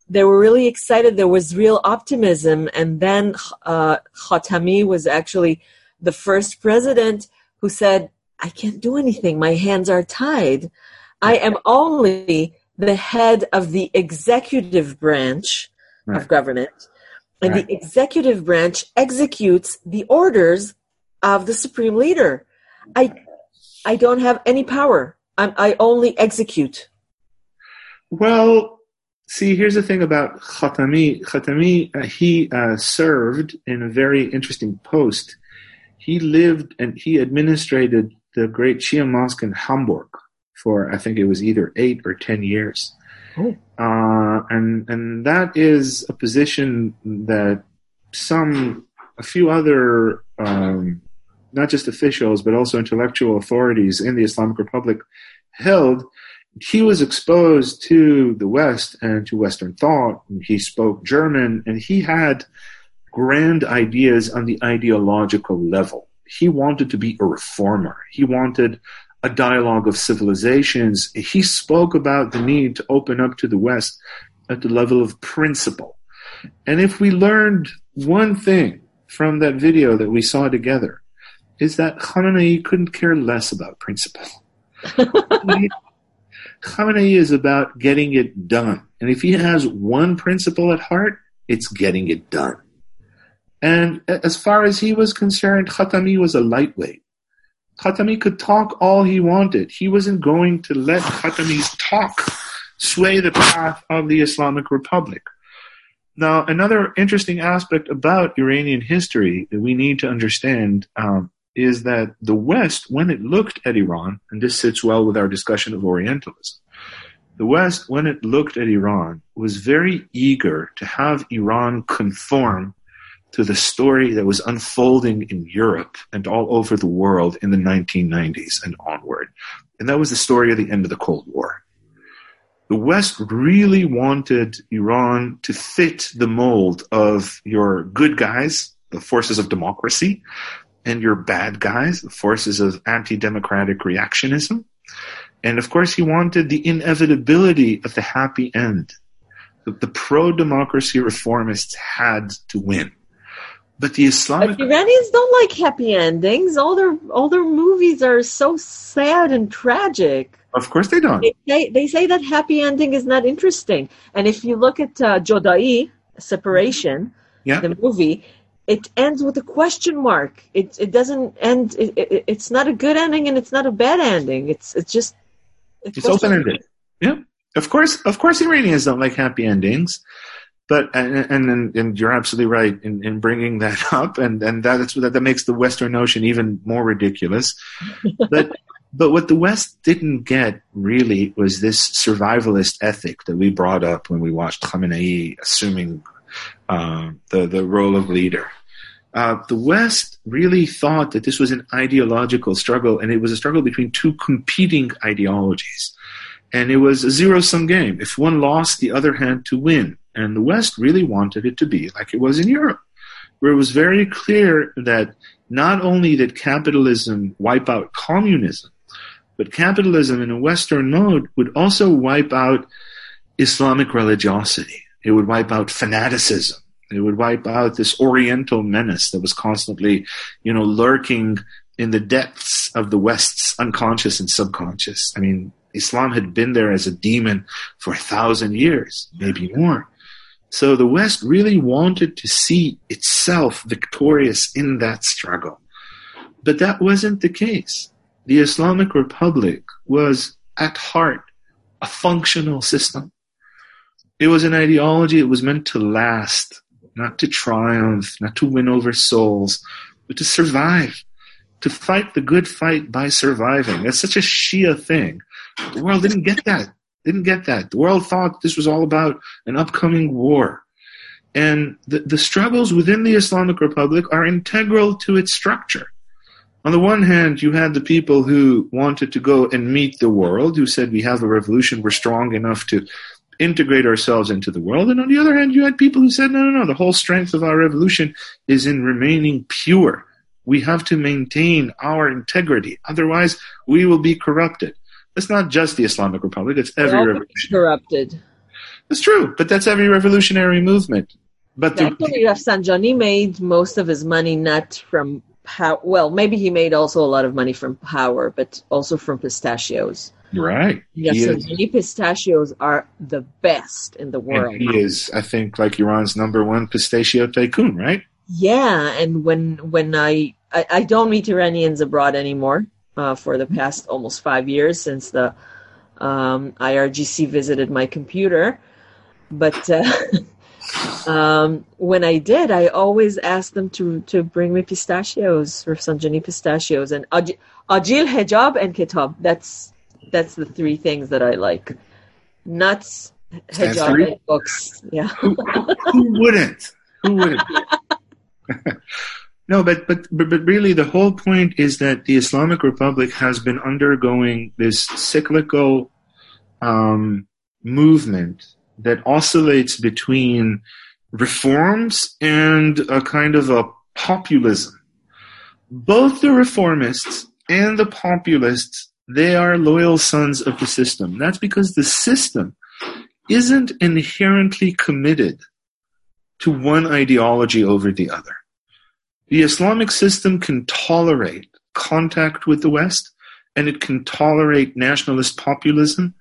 they were really excited. There was real optimism, and then uh, Khatami was actually the first president who said, "I can't do anything. My hands are tied. I am only the head of the executive branch right. of government, and right. the executive branch executes the orders of the supreme leader. I, I don't have any power. I'm, I only execute." Well, See, here's the thing about Khatami. Khatami, uh, he uh, served in a very interesting post. He lived and he administrated the great Shia mosque in Hamburg for, I think it was either eight or ten years. Oh. Uh, and and that is a position that some, a few other, um, not just officials but also intellectual authorities in the Islamic Republic held he was exposed to the West and to Western thought. He spoke German and he had grand ideas on the ideological level. He wanted to be a reformer. He wanted a dialogue of civilizations. He spoke about the need to open up to the West at the level of principle. And if we learned one thing from that video that we saw together, is that Khamenei couldn't care less about principle. Khamenei is about getting it done. And if he has one principle at heart, it's getting it done. And as far as he was concerned, Khatami was a lightweight. Khatami could talk all he wanted. He wasn't going to let Khatami's talk sway the path of the Islamic Republic. Now, another interesting aspect about Iranian history that we need to understand um, is that the West, when it looked at Iran, and this sits well with our discussion of Orientalism, the West, when it looked at Iran, was very eager to have Iran conform to the story that was unfolding in Europe and all over the world in the 1990s and onward. And that was the story of the end of the Cold War. The West really wanted Iran to fit the mold of your good guys, the forces of democracy, and your bad guys, the forces of anti-democratic reactionism. And of course, he wanted the inevitability of the happy end. The, the pro-democracy reformists had to win. But the Islamic but Iranians don't like happy endings. All their all their movies are so sad and tragic. Of course, they don't. They say, they say that happy ending is not interesting. And if you look at uh, Jodai, Separation, yeah. the movie, it ends with a question mark. It it doesn't end. It, it, it's not a good ending and it's not a bad ending. It's it's just it's, it's open ended. Yeah, of course, of course, Iranians don't like happy endings, but and and, and you're absolutely right in, in bringing that up, and and that's that that makes the Western notion even more ridiculous. but but what the West didn't get really was this survivalist ethic that we brought up when we watched Khamenei assuming uh, the the role of leader. Uh, the West really thought that this was an ideological struggle, and it was a struggle between two competing ideologies. And it was a zero sum game. If one lost, the other had to win. And the West really wanted it to be like it was in Europe, where it was very clear that not only did capitalism wipe out communism, but capitalism in a Western mode would also wipe out Islamic religiosity. It would wipe out fanaticism. It would wipe out this Oriental menace that was constantly, you know, lurking in the depths of the West's unconscious and subconscious. I mean, Islam had been there as a demon for a thousand years, maybe more. So the West really wanted to see itself victorious in that struggle. But that wasn't the case. The Islamic Republic was at heart a functional system. It was an ideology. It was meant to last, not to triumph, not to win over souls, but to survive, to fight the good fight by surviving. That's such a Shia thing. The world didn't get that. Didn't get that. The world thought this was all about an upcoming war. And the, the struggles within the Islamic Republic are integral to its structure. On the one hand, you had the people who wanted to go and meet the world, who said, We have a revolution, we're strong enough to integrate ourselves into the world. And on the other hand, you had people who said, No, no, no, the whole strength of our revolution is in remaining pure. We have to maintain our integrity. Otherwise, we will be corrupted. It's not just the Islamic Republic, it's every revolution. Corrupted. It's true, but that's every revolutionary movement. But the, Actually, Rafsanjani made most of his money not from power. Well, maybe he made also a lot of money from power, but also from pistachios. right. Yes, is- Rafsanjani pistachios are the best in the world. And he is, I think, like Iran's number one pistachio tycoon, right? Yeah, and when when I I, I don't meet Iranians abroad anymore uh, for the past almost five years since the um, IRGC visited my computer, but uh, um, when I did, I always asked them to to bring me pistachios, Rafsanjani pistachios, and Ajil, hijab, and kitab. That's that's the three things that I like. Nuts, hijab, and books. Yeah. Who, who wouldn't? Who wouldn't? no, but, but but really, the whole point is that the Islamic Republic has been undergoing this cyclical um, movement that oscillates between reforms and a kind of a populism. Both the reformists and the populists, they are loyal sons of the system. That's because the system isn't inherently committed to one ideology over the other. The Islamic system can tolerate contact with the West, and it can tolerate nationalist populism.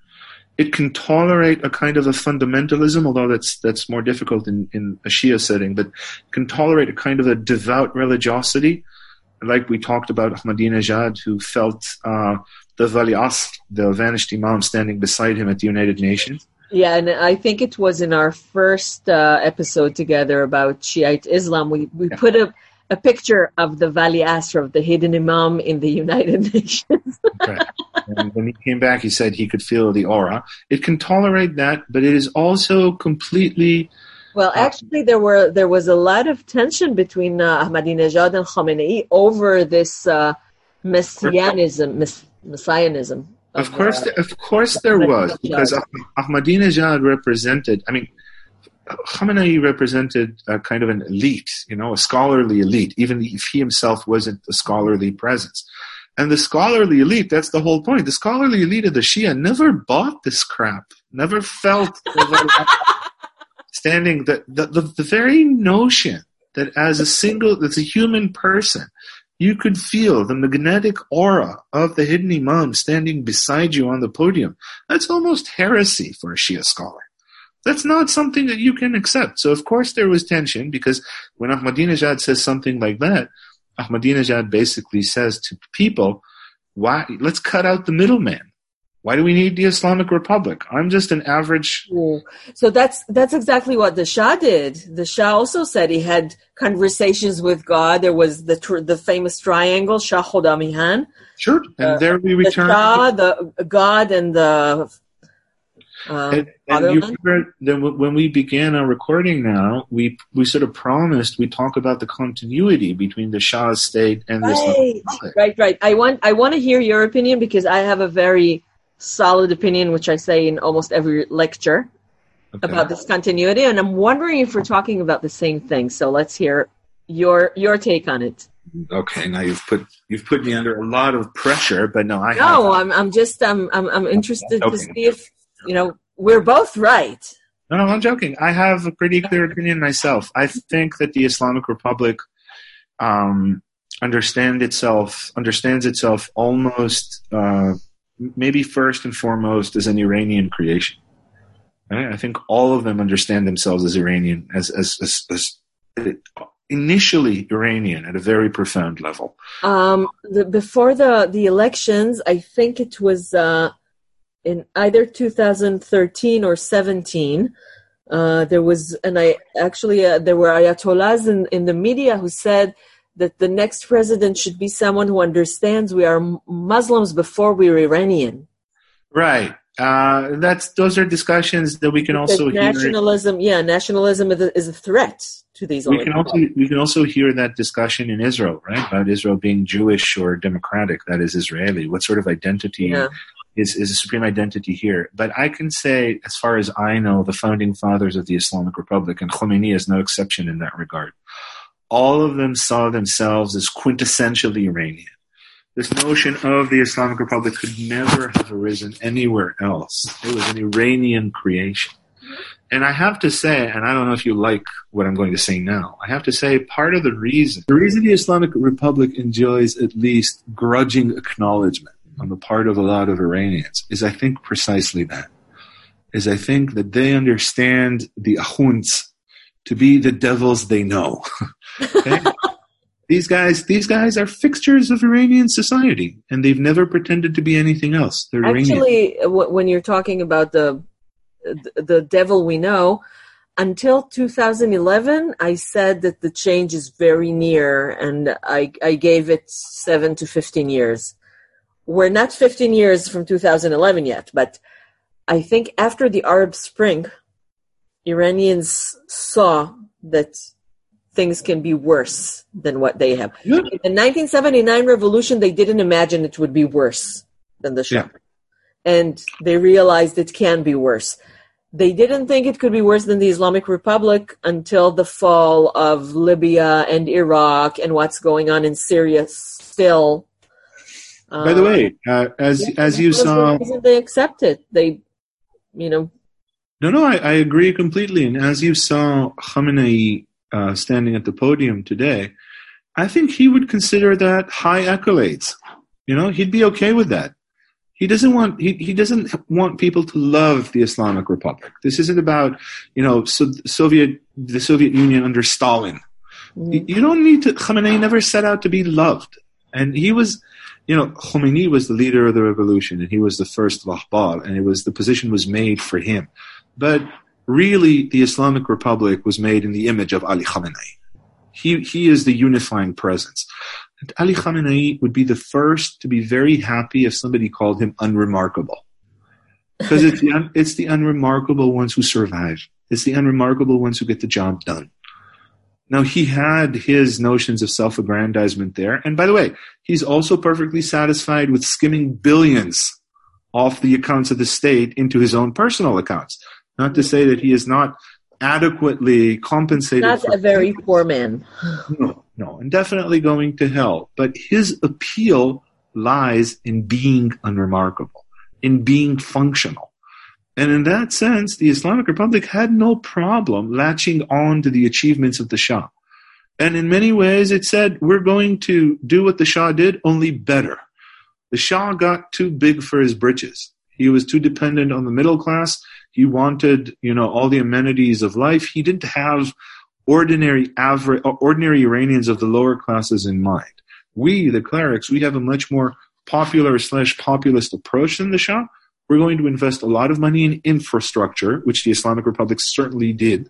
It can tolerate a kind of a fundamentalism, although that's that's more difficult in, in a Shia setting, but can tolerate a kind of a devout religiosity, like we talked about Ahmadinejad, who felt uh, the Wali Asr, the vanished Imam, standing beside him at the United Nations. Yeah, and I think it was in our first uh, episode together about Shiite Islam. We we Yeah. put a, a picture of the Vali Asr of the hidden Imam in the United Nations. Right. and when he came back, he said he could feel the aura. It can tolerate that, but it is also completely well, actually, there were there was a lot of tension between uh, Ahmadinejad and Khamenei over this uh, messianism, mess- messianism. Of course, uh, of course, there was because Ah- Ahmadinejad represented. I mean, Khamenei represented a kind of an elite, you know, a scholarly elite, even if he himself wasn't a scholarly presence. And the scholarly elite—that's the whole point. The scholarly elite of the Shia never bought this crap, never felt standing. The, the the the very notion that as a single, as a human person, you could feel the magnetic aura of the hidden Imam standing beside you on the podium. That's almost heresy for a Shia scholar. That's not something that you can accept. So, of course, there was tension because when Ahmadinejad says something like that, Ahmadinejad basically says to people, why, let's cut out the middleman. Why do we need the Islamic Republic? I'm just an average. Ooh. So that's that's exactly what the Shah did. The Shah also said he had conversations with God. There was the tr- the famous triangle, Shah Sure. And Uh, there we return. the. Shah, the God, and the um, And, and you remember that when we began our recording now, we, we sort of promised we talk about the continuity between the Shah's state and Right, Republic. right, right. I want I want to hear your opinion because I have a very solid opinion, which I say in almost every lecture Okay. about this continuity, and I'm wondering if we're talking about the same thing. So let's hear your your take on it. Okay, now you've put you've put me under a lot of pressure, but no, I No, have. I'm I'm just um I'm I'm interested to see if you know we're both right. No, no, I'm joking. I have a pretty clear opinion myself. I think that the Islamic Republic um, understand itself understands itself almost uh, maybe first and foremost as an Iranian creation. Right? I think all of them understand themselves as Iranian, as as, as, as initially Iranian at a very profound level. Um, the, before the the elections, I think it was. Uh, in either 2013 or 17 uh, there was and i actually uh, there were ayatollahs in, in the media who said that the next president should be someone who understands we are muslims before we're iranian. Right. Uh, that's those are discussions that we can because also nationalism hear. yeah nationalism is a, is a threat to these we can also we can also hear that discussion in israel right? About israel being jewish or democratic that is israeli. What sort of identity yeah is, is a supreme identity here. But I can say, as far as I know, the founding fathers of the Islamic Republic, and Khomeini is no exception in that regard, all of them saw themselves as quintessentially Iranian. This notion of the Islamic Republic could never have arisen anywhere else. It was an Iranian creation. And I have to say, and I don't know if you like what I'm going to say now, I have to say part of the reason, the reason the Islamic Republic enjoys at least grudging acknowledgement on the part of a lot of Iranians is I think precisely that. Is I think that they understand the akhunds to be the devils they know. these guys, these guys are fixtures of Iranian society, and they've never pretended to be anything else. They're Actually, Iranian. when you're talking about the the devil we know, until 2011, I said that the change is very near, and I, I gave it seven to 15 years we're not 15 years from 2011 yet, but I think after the Arab Spring, Iranians saw that things can be worse than what they have. Yeah. In the 1979 revolution, they didn't imagine it would be worse than the Shah. Yeah. And they realized it can be worse. They didn't think it could be worse than the Islamic Republic until the fall of Libya and Iraq and what's going on in Syria still by the way, uh, as yeah, as you saw, they accept it. They, you know. No, no, I, I agree completely. And as you saw Khamenei uh, standing at the podium today, I think he would consider that high accolades. You know, he'd be okay with that. He doesn't want he, he doesn't want people to love the Islamic Republic. This isn't about you know so Soviet the Soviet Union under Stalin. Mm. You don't need to. Khamenei never set out to be loved, and he was you know, Khomeini was the leader of the revolution and he was the first Rahbar and it was the position was made for him. But really the Islamic Republic was made in the image of Ali Khamenei. He, he is the unifying presence. And Ali Khamenei would be the first to be very happy if somebody called him unremarkable. Because it's it's the unremarkable ones who survive. It's the unremarkable ones who get the job done. Now, he had his notions of self aggrandizement there. And by the way, he's also perfectly satisfied with skimming billions off the accounts of the state into his own personal accounts. Not to say that he is not adequately compensated. Not a very poor man. No, no, and definitely going to hell. But his appeal lies in being unremarkable, in being functional. And in that sense, the Islamic Republic had no problem latching on to the achievements of the Shah. And in many ways, it said, we're going to do what the Shah did, only better. The Shah got too big for his britches. He was too dependent on the middle class. He wanted, you know, all the amenities of life. He didn't have ordinary average, uh, ordinary Iranians of the lower classes in mind. We, the clerics, we have a much more popular slash populist approach than the Shah we're going to invest a lot of money in infrastructure, which the Islamic Republic certainly did.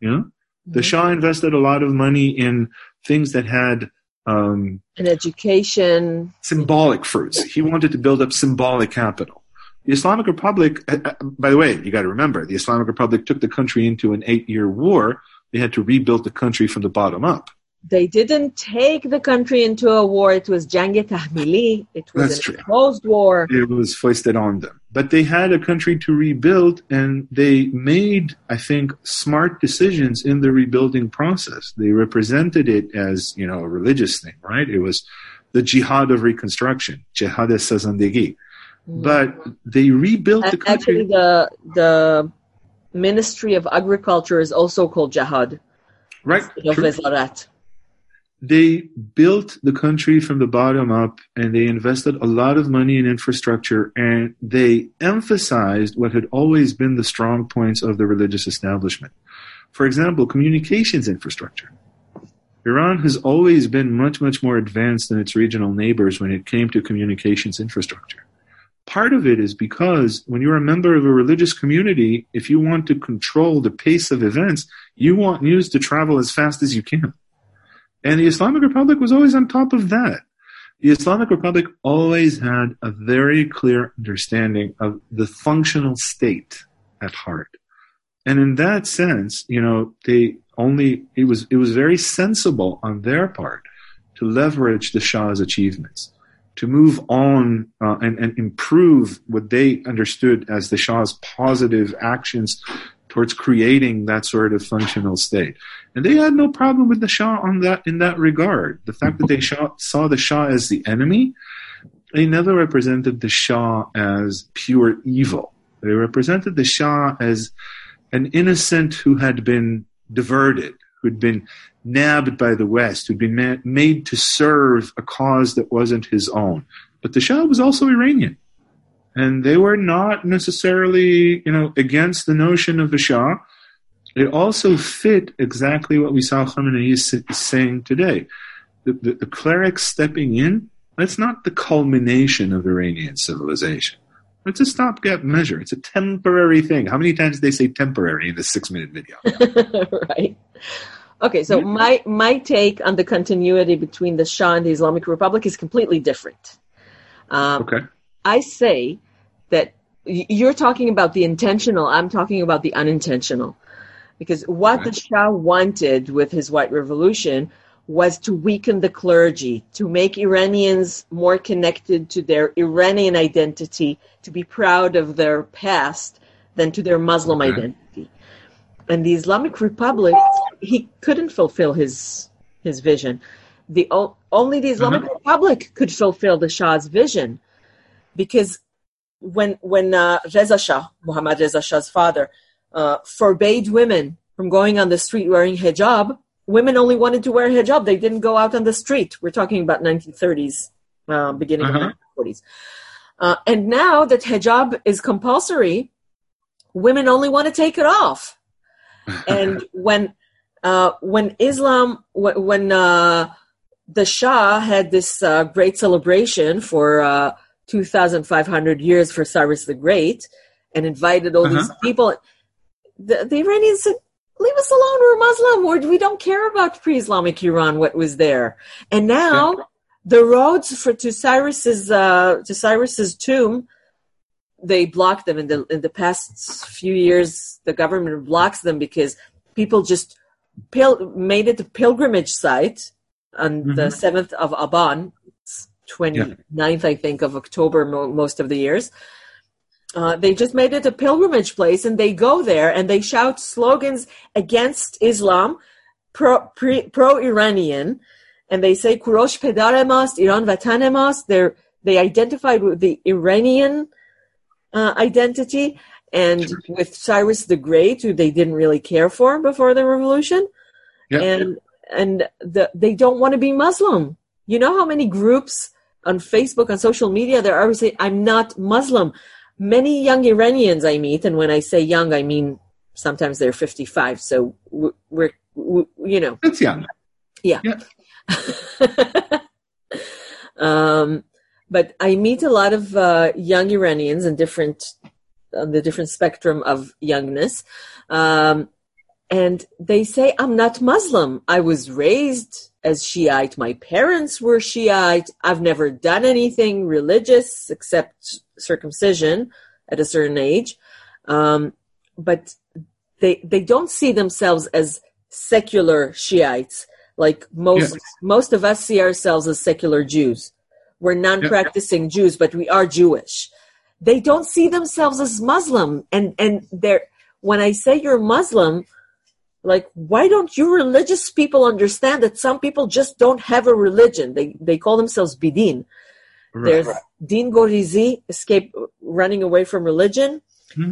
You know, mm-hmm. the Shah invested a lot of money in things that had um, an education, symbolic fruits. He wanted to build up symbolic capital. The Islamic Republic, uh, uh, by the way, you got to remember, the Islamic Republic took the country into an eight-year war. They had to rebuild the country from the bottom up they didn't take the country into a war. It was Jang Tahmili. It was That's an imposed war. It was foisted on them. But they had a country to rebuild, and they made, I think, smart decisions in the rebuilding process. They represented it as, you know, a religious thing, right? It was the jihad of reconstruction, jihad sazandegi. Mm. but they rebuilt the country. Actually, the the Ministry of Agriculture is also called Jihad. right? Of true. They built the country from the bottom up and they invested a lot of money in infrastructure and they emphasized what had always been the strong points of the religious establishment. For example, communications infrastructure. Iran has always been much, much more advanced than its regional neighbors when it came to communications infrastructure. Part of it is because when you're a member of a religious community, if you want to control the pace of events, you want news to travel as fast as you can. And the Islamic Republic was always on top of that. The Islamic Republic always had a very clear understanding of the functional state at heart. And in that sense, you know, they only, it was, it was very sensible on their part to leverage the Shah's achievements, to move on uh, and, and improve what they understood as the Shah's positive actions towards creating that sort of functional state. And they had no problem with the Shah on that in that regard. The fact that they Shah, saw the Shah as the enemy, they never represented the Shah as pure evil. They represented the Shah as an innocent who had been diverted, who'd been nabbed by the West, who'd been ma- made to serve a cause that wasn't his own. But the Shah was also Iranian and they were not necessarily, you know, against the notion of the Shah. It also fit exactly what we saw Khamenei is saying today. The, the, the clerics stepping in, that's not the culmination of Iranian civilization. It's a stopgap measure. It's a temporary thing. How many times did they say temporary in the six minute video? right. Okay, so my my take on the continuity between the Shah and the Islamic Republic is completely different. Um, Okay. I say that you're talking about the intentional, I'm talking about the unintentional. Because what the Shah wanted with his white revolution was to weaken the clergy, to make Iranians more connected to their Iranian identity, to be proud of their past than to their Muslim identity. And the Islamic Republic, he couldn't fulfill his his vision. The only the Islamic uh-huh. Republic could fulfill the Shah's vision because when when uh, Reza Shah, Muhammad Reza Shah's father, uh, forbade women from going on the street wearing hijab, women only wanted to wear hijab. They didn't go out on the street. We're talking about 1930s, uh, beginning Uh-huh. of 1940s. Uh, and now that hijab is compulsory, women only want to take it off. and when uh, when Islam, when, when uh, the Shah had this uh, great celebration for uh, 2,500 years for Cyrus the Great and invited all these people, the, the Iranians said, Leave us alone, we're Muslim, or we don't care about pre Islamic Iran, what was there. And now the roads for to Cyrus's uh, to Cyrus's tomb they blocked them. In the in the past few years. The government blocks them because people just pil- made it a pilgrimage site on the seventh of Aban, 29th, I think, of October. Mo- most of the years, uh, they just made it a pilgrimage place, and they go there and they shout slogans against Islam, pro pro Iranian, and they say "Kurosh Pedare mast, Iran Vatan mast." They're they identified with the Iranian uh, identity and with Cyrus the Great, who they didn't really care for before the revolution, Yeah. and and the, they don't want to be Muslim. You know how many groups on Facebook on social media they're always saying, "I'm not Muslim." Many young Iranians I meet, and when I say young, I mean sometimes they're 55. So we're, we're we, you know, That's young. yeah. Yeah. um, but I meet a lot of uh, young Iranians in different on the different spectrum of youngness, um, and they say I'm not Muslim. I was raised as Shiite. My parents were Shiite. I've never done anything religious except circumcision at a certain age, um, but they they don't see themselves as secular Shiites like most Yeah. most of us see ourselves as secular Jews. We're non-practicing Jews, but we are Jewish. They don't see themselves as Muslim, and and they're when I say you're Muslim, like why don't you religious people understand that some people just don't have a religion? They they call themselves bidin, There's Din Gorizi, escape, running away from religion.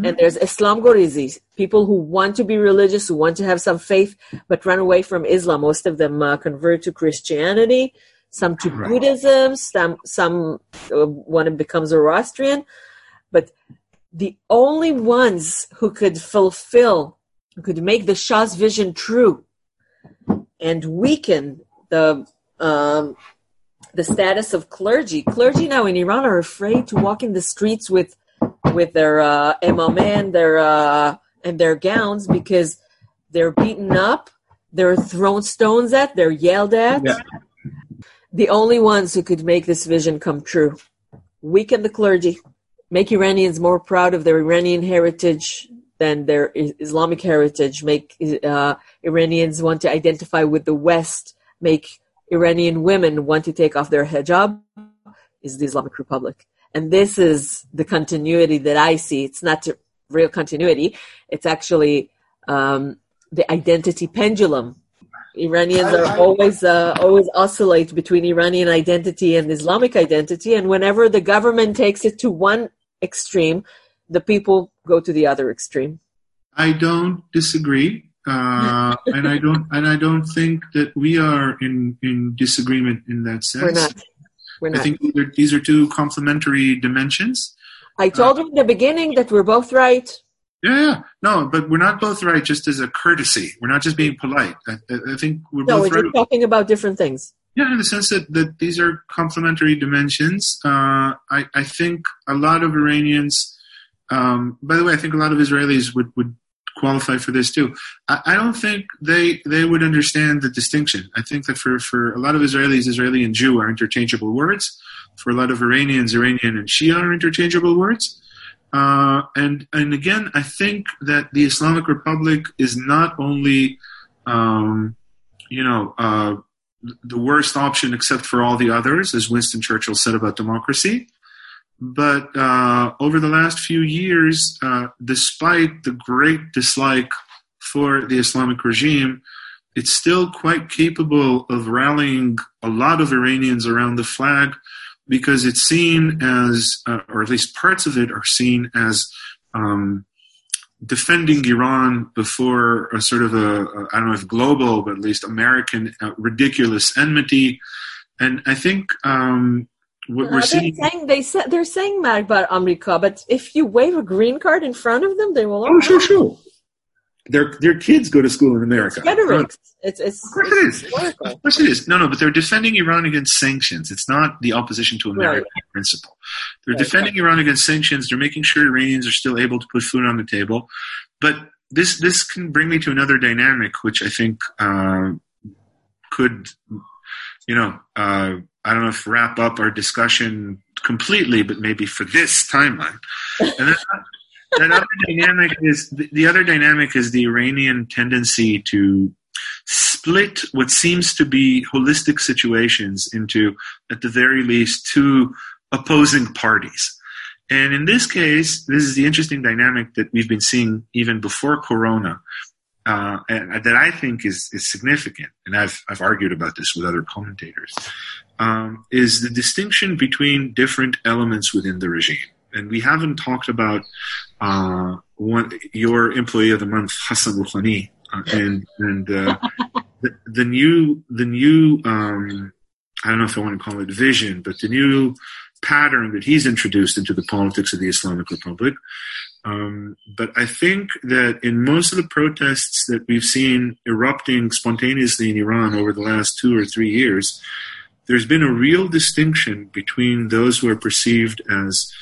And there's Islam Gorizi, people who want to be religious, who want to have some faith, but run away from Islam. Most of them uh, convert to Christianity, some to Right. Buddhism, some some uh, want to become Zoroastrian. But the only ones who could fulfill, who could make the Shah's vision true, and weaken the um, the status of clergy. Clergy now in Iran are afraid to walk in the streets with with their uh, imameh, their uh, and their gowns because they're beaten up, they're thrown stones at, they're yelled at. Yeah. The only ones who could make this vision come true: weaken the clergy, make Iranians more proud of their Iranian heritage than their Islamic heritage, make uh, Iranians want to identify with the West, make Iranian women want to take off their hijab, is the Islamic Republic. And this is the continuity that I see. It's not real continuity. It's actually um, the identity pendulum. Iranians are always uh, always oscillate between Iranian identity and Islamic identity, and whenever the government takes it to one extreme, the people go to the other extreme. I don't disagree, uh, and I don't, and I don't think that we are in in disagreement in that sense. We're not. We're not. I think these are, these are two complementary dimensions. I told you in the beginning that we're both right. Yeah, yeah, no, but we're not both right. Just as a courtesy, we're not just being polite. I, I think we're No, both we're right. just talking about different things. Yeah, in the sense that, that these are complementary dimensions. Uh, I, I think a lot of Iranians, um, by the way, I think a lot of Israelis would, would qualify for this too. I, I don't think they they would understand the distinction. I think that for, for a lot of Israelis, Israeli and Jew are interchangeable words. For a lot of Iranians, Iranian and Shia are interchangeable words. Uh, and and again, I think that the Islamic Republic is not only, um, you know, uh, the worst option except for all the others, as Winston Churchill said about democracy. But uh, over the last few years, uh, despite the great dislike for the Islamic regime, it's still quite capable of rallying a lot of Iranians around the flag because it's seen as, uh, or at least parts of it are seen as um, defending Iran before a sort of a, a I don't know if global, but at least American uh, ridiculous enmity. And I think um, we're they're seeing. saying they said they're saying Magbar America, but if you wave a green card in front of them, they will. Oh, sure, sure. Their their kids go to school in America. Rhetoric. It's it's. Of course it it's is. rhetorical. Of course it is. No, no, but they're defending Iran against sanctions. It's not the opposition to American Right. principle. They're Right. defending Iran against sanctions. They're making sure Iranians are still able to put food on the table. But this this can bring me to another dynamic, which I think uh, could, you know, uh, I don't know if wrap up our discussion completely, but maybe for this timeline. And that, that other dynamic is the, the other dynamic is the Iranian tendency to split what seems to be holistic situations into, at the very least, two opposing parties. And in this case, this is the interesting dynamic that we've been seeing even before Corona, uh, and that I think is, is significant. And I've, I've argued about this with other commentators, um, is the distinction between different elements within the regime. And we haven't talked about uh, one, your employee of the month, Hassan Rouhani, uh, and and uh, the, the new the new um, I don't know if I want to call it vision, but the new pattern that he's introduced into the politics of the Islamic Republic. Um, but I think that in most of the protests that we've seen erupting spontaneously in Iran over the last two or three years, there's been a real distinction between those who are perceived as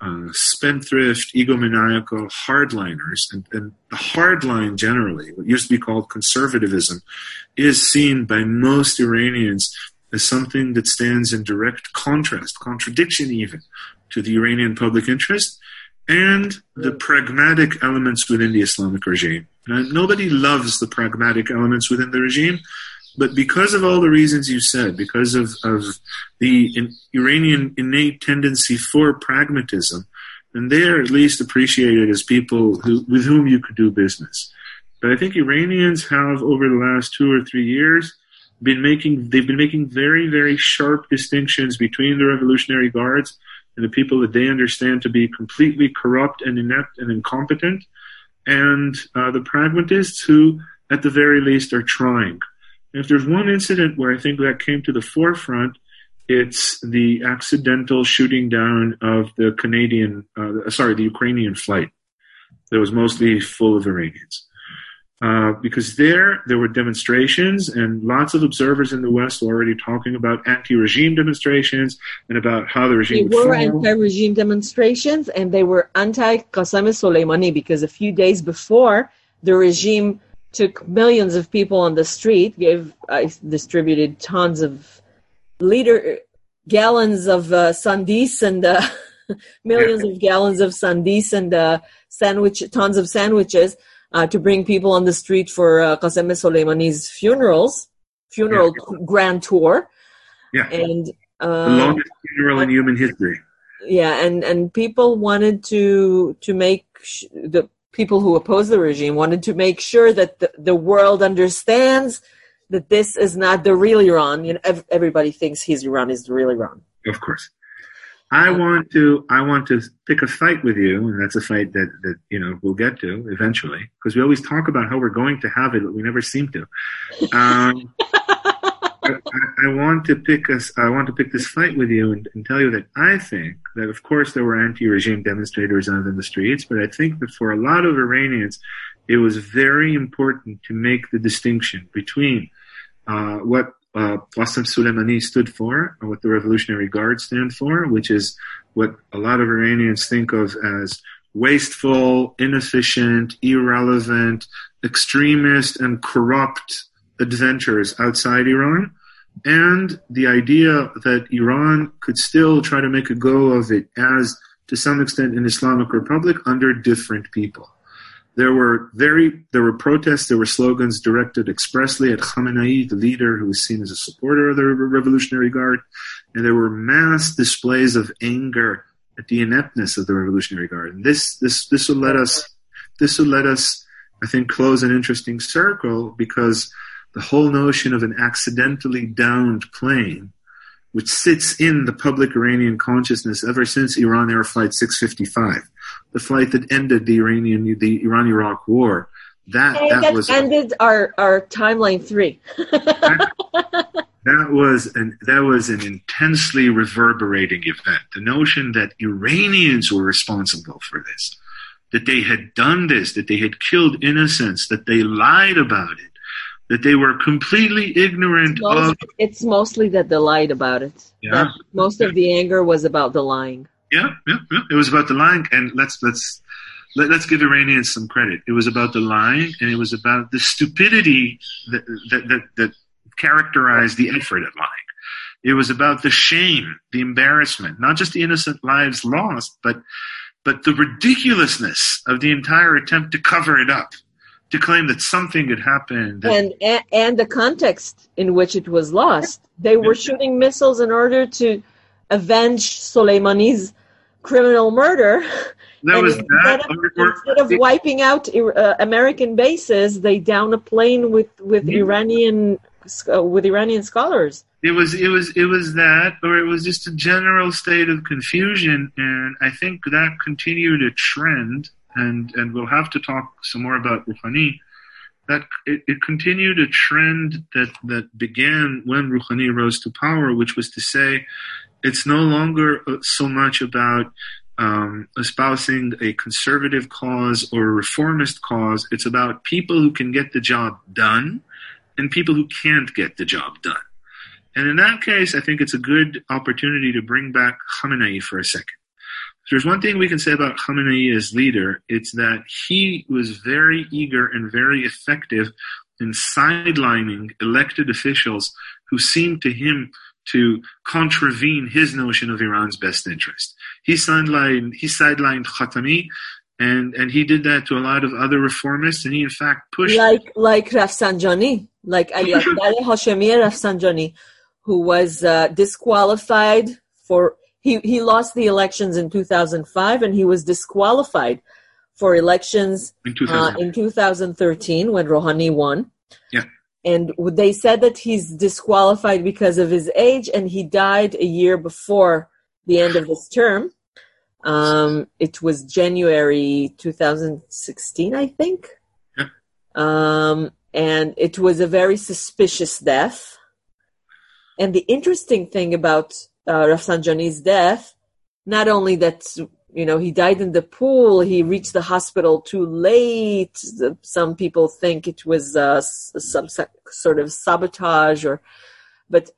uh, spendthrift, egomaniacal hardliners, and, and the hardline generally, what used to be called conservatism, is seen by most Iranians as something that stands in direct contrast, contradiction even, to the Iranian public interest and the pragmatic elements within the Islamic regime. Now, nobody loves the pragmatic elements within the regime, but because of all the reasons you said, because of, of the in, Iranian innate tendency for pragmatism, then they are at least appreciated as people who, with whom you could do business. But I think Iranians have, over the last two or three years, been making they've been making very very sharp distinctions between the Revolutionary Guards and the people that they understand to be completely corrupt and inept and incompetent, and uh, the pragmatists who, at the very least, are trying. If there's one incident where I think that came to the forefront, it's the accidental shooting down of the Canadian, uh, sorry, the Ukrainian flight that was mostly full of Iranians. Uh, because there, there were demonstrations, and lots of observers in the West were already talking about anti-regime demonstrations and about how the regime. They were anti-regime demonstrations, and they were anti-Qasem Soleimani because a few days before, the regime took millions of people on the street, gave, uh, distributed tons of liter gallons of uh, sandis and uh, millions of gallons of sandis and uh, sandwich tons of sandwiches uh, to bring people on the street for uh, Qasem Soleimani's funerals, funeral yeah. grand tour. Yeah, and uh, the longest funeral in human history. Yeah, and and people wanted to to make sh- the people who oppose the regime wanted to make sure that the, the world understands that this is not the real Iran. You know, ev- everybody thinks his Iran is the real Iran. Of course. I want to I want to pick a fight with you, and that's a fight that that you know we'll get to eventually because we always talk about how we're going to have it, but we never seem to. Um, I, I, want to pick us. I want to pick this fight with you and, and, tell you that I think that of course there were anti-regime demonstrators out in the streets, but I think that for a lot of Iranians, it was very important to make the distinction between uh, what uh, Soleimani stood for, or what the Revolutionary Guard stand for, which is what a lot of Iranians think of as wasteful, inefficient, irrelevant, extremist, and corrupt adventures outside Iran, and the idea that Iran could still try to make a go of it as, to some extent, an Islamic republic under different people. There were very there were protests, there were slogans directed expressly at Khamenei, the leader who was seen as a supporter of the Revolutionary Guard, and there were mass displays of anger at the ineptness of the Revolutionary Guard. And this this this will let us this will let us, I think, close an interesting circle because the whole notion of an accidentally downed plane, which sits in the public Iranian consciousness ever since Iran Air Flight 655 the flight that ended the Iranian the Iran Iraq War. That that, that was ended our our timeline three. that, that was an that was an intensely reverberating event. The notion that Iranians were responsible for this, that they had done this, that they had killed innocents, that they lied about it, that they were completely ignorant it's mostly, of. It's mostly that they lied about it. Yeah. most of the anger was about the lying. Yeah, yeah, yeah. It was about the lying, and let's let's let, us give Iranians some credit. It was about the lying, and it was about the stupidity that that that, that characterized the effort at lying. It was about the shame, the embarrassment, not just the innocent lives lost, but but the ridiculousness of the entire attempt to cover it up, to claim that something had happened, and and, and the context in which it was lost. They were shooting missiles in order to avenge Soleimani's criminal murder. That was instead, that, of, or, or, instead of wiping out uh, American bases, they down a plane with with yeah. Iranian uh, with Iranian scholars. It was it was it was that, or it was just a general state of confusion, and I think that continued a trend. And and we'll have to talk some more about Rouhani. That it, it continued a trend that that began when Rouhani rose to power, which was to say it's no longer uh, so much about um, espousing a conservative cause or a reformist cause. It's about people who can get the job done and people who can't get the job done. And in that case, I think it's a good opportunity to bring back Khamenei for a second. If there's one thing we can say about Khamenei as leader, it's that he was very eager and very effective in sidelining elected officials who seemed to him to contravene his notion of Iran's best interest. He sidelined, he sidelined Khatami, and, and he did that to a lot of other reformists, and he in fact pushed like like Rafsanjani, like Ayatollah Hashemi Rafsanjani, who was uh, disqualified for he he lost the elections in 2005, and he was disqualified for elections in, uh, in 2013 when Rouhani won. Yeah. and they said that he's disqualified because of his age, and he died a year before the end of his term. Um, it was January 2016, I think. Yeah. Um, and it was a very suspicious death. And the interesting thing about uh, Rafsanjani's death, not only that you know he died in the pool, he reached the hospital too late. Some people think it was uh, some sort of sabotage, or but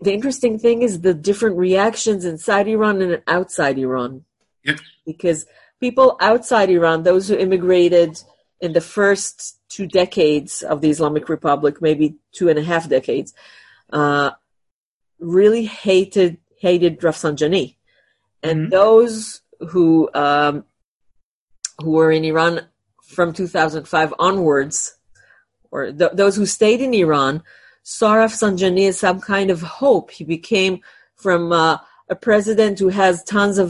the interesting thing is the different reactions inside Iran and outside Iran. Yeah. Because people outside Iran, those who immigrated in the first two decades of the Islamic Republic, maybe two and a half decades, uh, really hated hated Rafsanjani, and Mhm. those who um, who were in Iran from 2005 onwards, or th- those who stayed in Iran, saw Rafsanjani as some kind of hope. He became from uh, a president who has tons of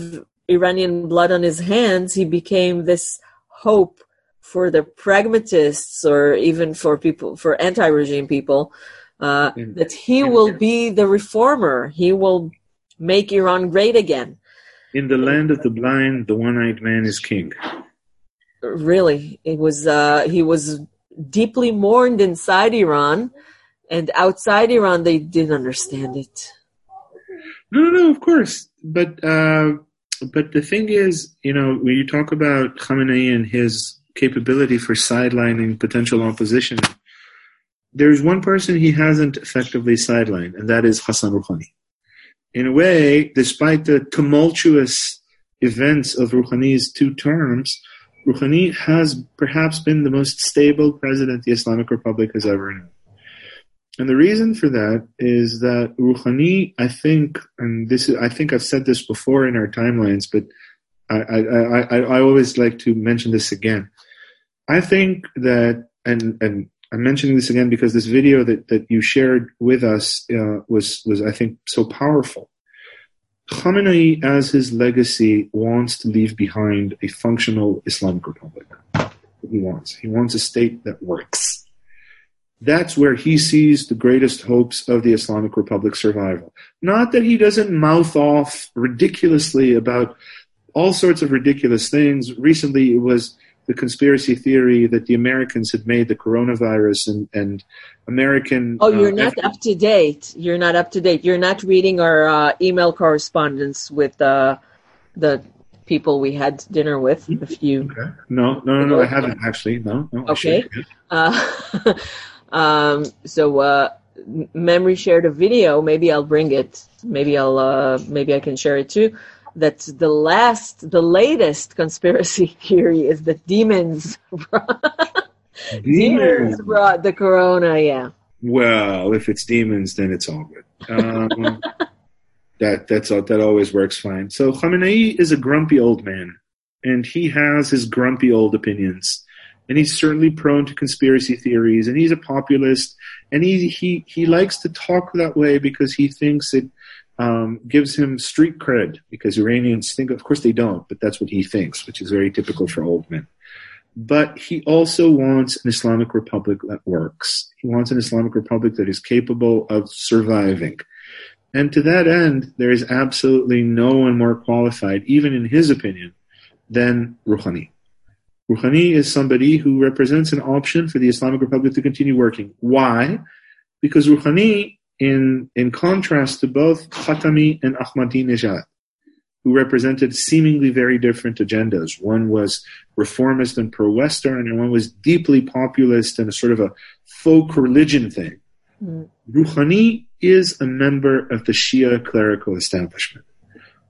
Iranian blood on his hands. He became this hope for the pragmatists, or even for people for anti-regime people, uh, Mm. that he will be the reformer. He will make Iran great again. In the land of the blind, the one-eyed man is king. Really, it was uh, he was deeply mourned inside Iran, and outside Iran they didn't understand it. No, no, no, of course. But uh, but the thing is, you know, when you talk about Khamenei and his capability for sidelining potential opposition, there's one person he hasn't effectively sidelined, and that is Hassan Rouhani. In a way, despite the tumultuous events of Rouhani's two terms, Rouhani has perhaps been the most stable president the Islamic Republic has ever known. And the reason for that is that Rouhani, I think, and this is, I think I've said this before in our timelines, but I, I, I, I, always like to mention this again. I think that, and, and I'm mentioning this again because this video that, that you shared with us uh, was, was, I think, so powerful. Khamenei, as his legacy, wants to leave behind a functional Islamic Republic. He wants. He wants a state that works that's where he sees the greatest hopes of the Islamic Republic's survival. Not that he doesn't mouth off ridiculously about all sorts of ridiculous things. Recently, it was the conspiracy theory that the Americans had made the coronavirus and, and American. Oh, you're uh, not up to date. You're not up to date. You're not reading our uh, email correspondence with uh, the people we had dinner with. If you Okay. No, no, no, no, I haven't actually. No, no. Okay. Uh, um, so uh, memory shared a video. Maybe I'll bring it. Maybe I'll. Uh, maybe I can share it too. That the last, the latest conspiracy theory is that demons, demons Demons. brought the corona. Yeah. Well, if it's demons, then it's all good. Um, that that's that always works fine. So Khamenei is a grumpy old man, and he has his grumpy old opinions, and he's certainly prone to conspiracy theories, and he's a populist, and he he he likes to talk that way because he thinks it um, gives him street cred. Because Iranians think, of course, they don't, but that's what he thinks, which is very typical for old men but he also wants an Islamic Republic that works. He wants an Islamic Republic that is capable of surviving. And to that end, there is absolutely no one more qualified, even in his opinion, than Rouhani. Rouhani is somebody who represents an option for the Islamic Republic to continue working. Why? Because Rouhani, in, in contrast to both Khatami and Ahmadinejad, who represented seemingly very different agendas. One was reformist and pro-Western, and one was deeply populist and a sort of a folk religion thing. Mm. Rouhani is a member of the Shia clerical establishment.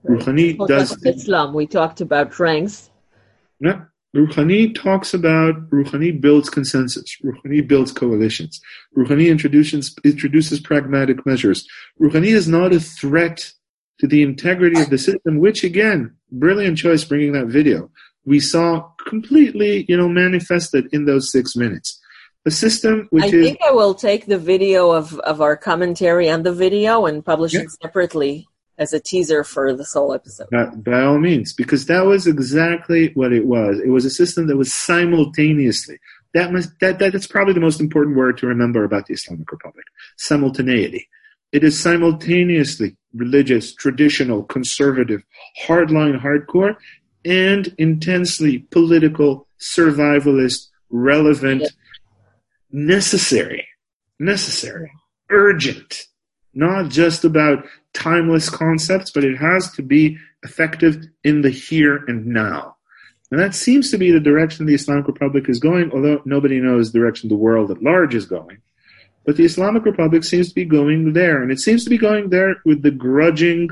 Rouhani Oh, does Islam. We talked about ranks. yeah. Rouhani talks about Rouhani builds consensus. Rouhani builds coalitions. Rouhani introduces introduces pragmatic measures. Rouhani is not a threat to the integrity of the system, which again, brilliant choice bringing that video. We saw completely, you know, manifested in those six minutes. A system which I is think I will take the video of, of our commentary and the video and publish Yeah. it separately as a teaser for this whole episode. by, by all means, because that was exactly what it was. It was a system that was simultaneously That must that, that that's probably the most important word to remember about the Islamic Republic. Simultaneity. It is simultaneously religious, traditional, conservative, hardline, hardcore, and intensely political, survivalist, relevant, necessary, necessary, urgent. Not just about timeless concepts, but it has to be effective in the here and now. And that seems to be the direction the Islamic Republic is going, although nobody knows the direction the world at large is going. But the Islamic Republic seems to be going there, and it seems to be going there with the grudging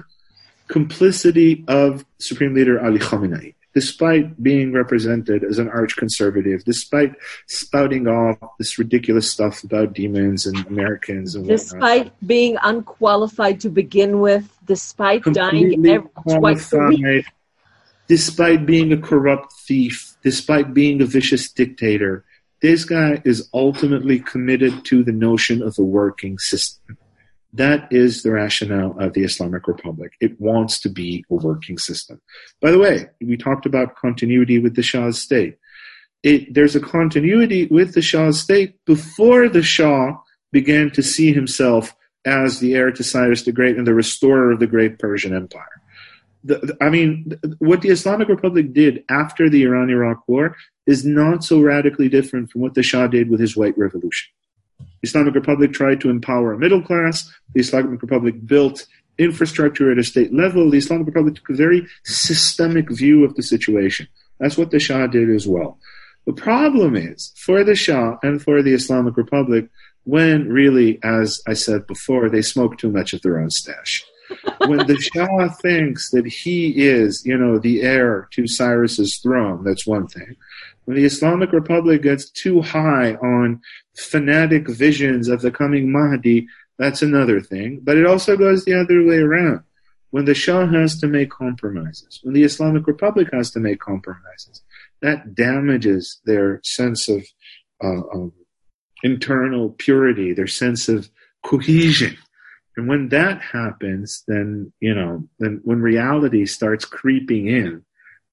complicity of Supreme Leader Ali Khamenei, despite being represented as an arch conservative, despite spouting off this ridiculous stuff about demons and Americans and despite whatnot. being unqualified to begin with, despite dying every, twice a week. Despite being a corrupt thief, despite being a vicious dictator, this guy is ultimately committed to the notion of a working system. That is the rationale of the Islamic Republic. It wants to be a working system. By the way, we talked about continuity with the Shah's state. It, there's a continuity with the Shah's state before the Shah began to see himself as the heir to Cyrus the Great and the restorer of the great Persian Empire the, the, I mean, what the Islamic Republic did after the Iran Iraq War is not so radically different from what the Shah did with his white revolution. Islamic Republic tried to empower a middle class. The Islamic Republic built infrastructure at a state level. The Islamic Republic took a very systemic view of the situation. That's what the Shah did as well. The problem is for the Shah and for the Islamic Republic when really, as I said before, they smoke too much of their own stash when the Shah thinks that he is, you know, the heir to Cyrus's throne, that's one thing. When the Islamic Republic gets too high on fanatic visions of the coming Mahdi, that's another thing. But it also goes the other way around. When the Shah has to make compromises, when the Islamic Republic has to make compromises, that damages their sense of, uh, of internal purity, their sense of cohesion. And when that happens, then, you know, then when reality starts creeping in,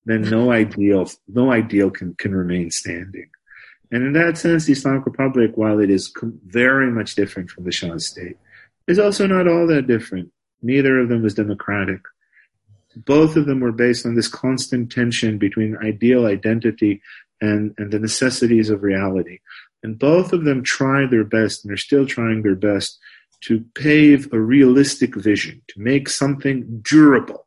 then no ideal, no ideal can, can remain standing. And in that sense, the Islamic Republic, while it is very much different from the Shah state, is also not all that different. Neither of them was democratic. Both of them were based on this constant tension between ideal identity and, and the necessities of reality. And both of them tried their best and are still trying their best to pave a realistic vision, to make something durable,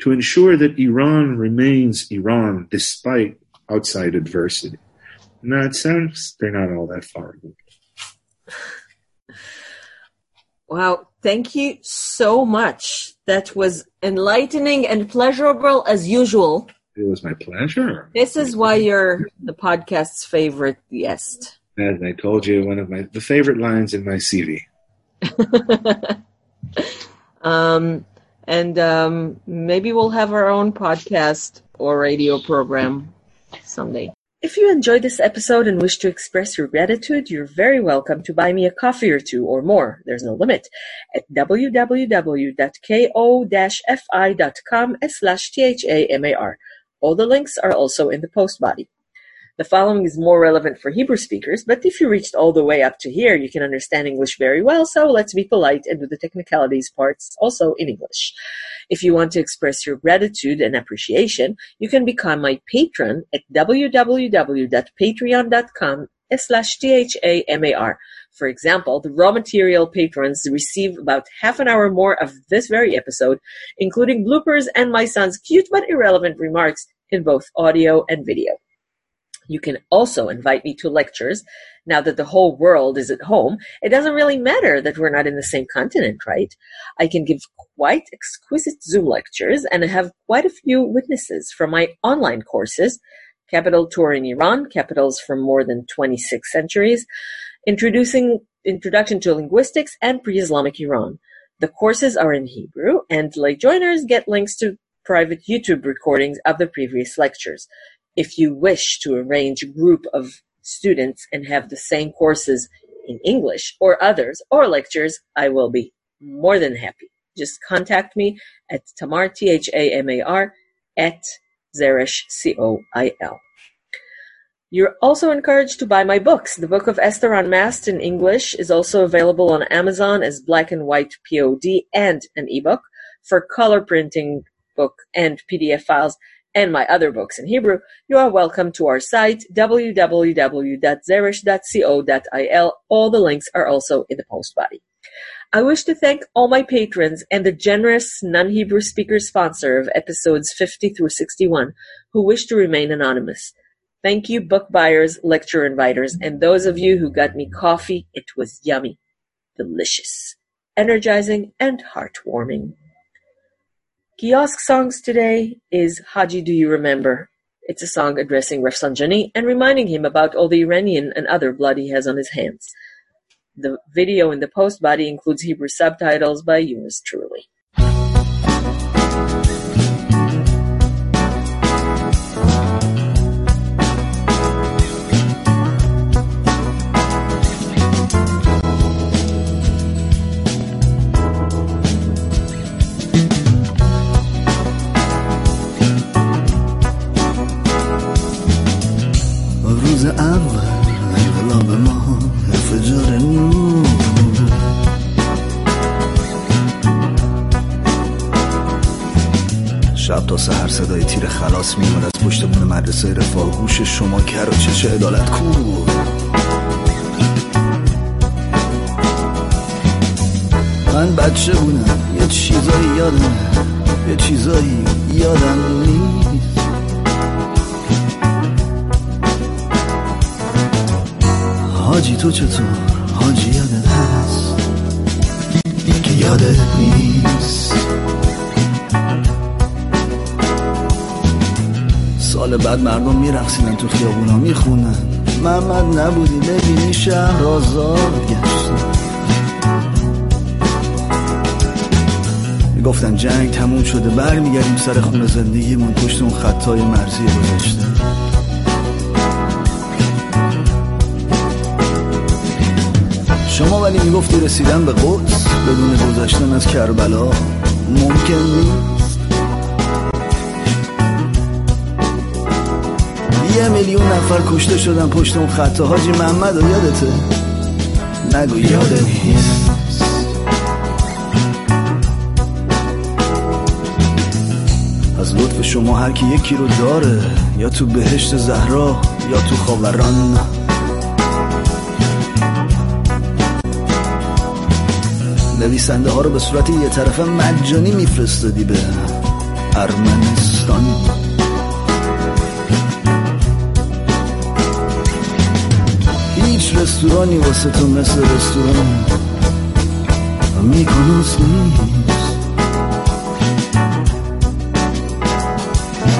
to ensure that Iran remains Iran despite outside adversity. In that sense, they're not all that far removed. Wow, thank you so much. That was enlightening and pleasurable as usual. It was my pleasure. This is why you're the podcast's favorite guest. As I told you, one of my the favorite lines in my CV. um, and um, maybe we'll have our own podcast or radio program someday. If you enjoyed this episode and wish to express your gratitude, you're very welcome to buy me a coffee or two or more. There's no limit at www.ko-fi.com slash T-H-A-M-A-R. All the links are also in the post body. The following is more relevant for Hebrew speakers, but if you reached all the way up to here, you can understand English very well, so let's be polite and do the technicalities parts also in English. If you want to express your gratitude and appreciation, you can become my patron at www.patreon.com slash T-H-A-M-A-R. For example, the raw material patrons receive about half an hour more of this very episode, including bloopers and my son's cute but irrelevant remarks in both audio and video. You can also invite me to lectures. Now that the whole world is at home, it doesn't really matter that we're not in the same continent, right? I can give quite exquisite Zoom lectures and I have quite a few witnesses from my online courses, Capital Tour in Iran, Capitals from more than 26 centuries, introducing Introduction to Linguistics and Pre-Islamic Iran. The courses are in Hebrew and lay joiners get links to private YouTube recordings of the previous lectures if you wish to arrange a group of students and have the same courses in English or others or lectures, I will be more than happy. Just contact me at Tamar, T-H-A-M-A-R, at Zeresh, C-O-I-L. You're also encouraged to buy my books. The Book of Esther Unmasked in English is also available on Amazon as black and white POD and an ebook for color printing book and PDF files and my other books in Hebrew, you are welcome to our site www.zeresh.co.il. All the links are also in the post body. I wish to thank all my patrons and the generous non-Hebrew speaker sponsor of episodes 50 through 61 who wish to remain anonymous. Thank you, book buyers, lecture inviters, and those of you who got me coffee. It was yummy, delicious, energizing, and heartwarming. Kiosk songs today is Haji Do You Remember? It's a song addressing Rafsanjani and reminding him about all the Iranian and other blood he has on his hands. The video in the post body includes Hebrew subtitles by yours truly. شب تا سحر صدای تیر خلاص میومد از پشت بون مدرسه رفاه. گوش شما کر و چش عدالت کو من بچه بودم. یه چیزایی یادم یه چیزایی یادم نیست. حاجی تو چطور؟ حاجی یادت هست؟ که یادت نیست. بعد مردم میرقصیدن تو خیابونا می‌خونن. محمد نبودی ببینی شهر آزاد گشتن. گفتن جنگ تموم شده برمیگردیم سر خونه زندگیمون پشت اون خطای مرزی گذاشته شما ولی می‌گفتی رسیدن به قدس بدون گذشتن از کربلا ممکن نیست؟ یه میلیون نفر کشته شدن پشت اون خط. حاجی محمد یادته؟ نگو یادت نیست. از لطف شما هر کی یکی رو داره یا تو بهشت زهرا یا تو خاوران. نویسنده ها رو به صورت یه طرفه مجانی میفرستادی به ارمنستان. رستورانی واسه تو مثل رستوران میکنوس نیست.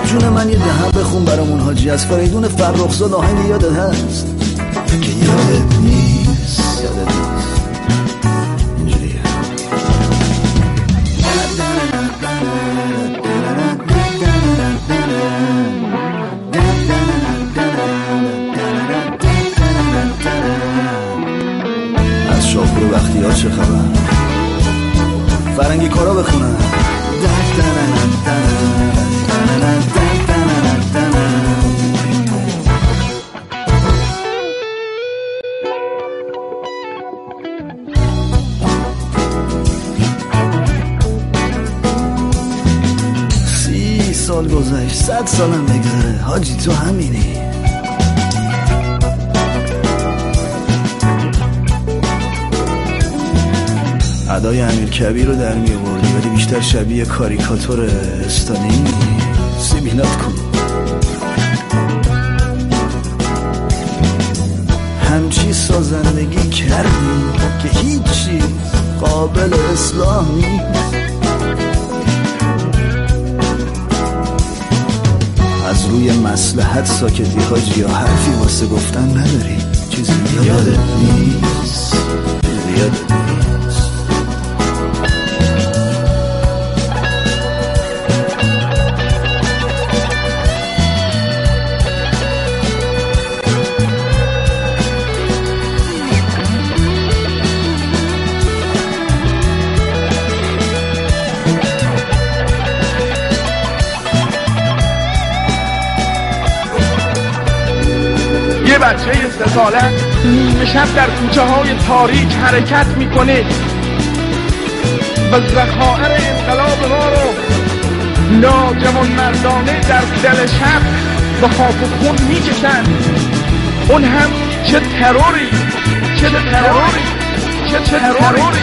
جون من یه دهم بخون برامون حاجی از فریدون فرخزاد آهنگ یادت هست. که یادت نیست. کبیر رو در می آوردی ولی بیشتر شبیه کاریکاتور استالین سیبیلات کن. همچی سازندگی کردی که هیچ چیز قابل اصلاح نیست. از روی مسلحت ساکتی حاجی یا حرفی واسه گفتن نداری. چیزی یادت نیست. یادت نیست بچه سه ساله نیمه شب در کوچه های تاریک حرکت می‌کنه. و زخائر انقلاب ما رو ناجوان مردانه در دل شب به خاک و خون می‌کشن اون هم چه تروری چه تروری چه تروری.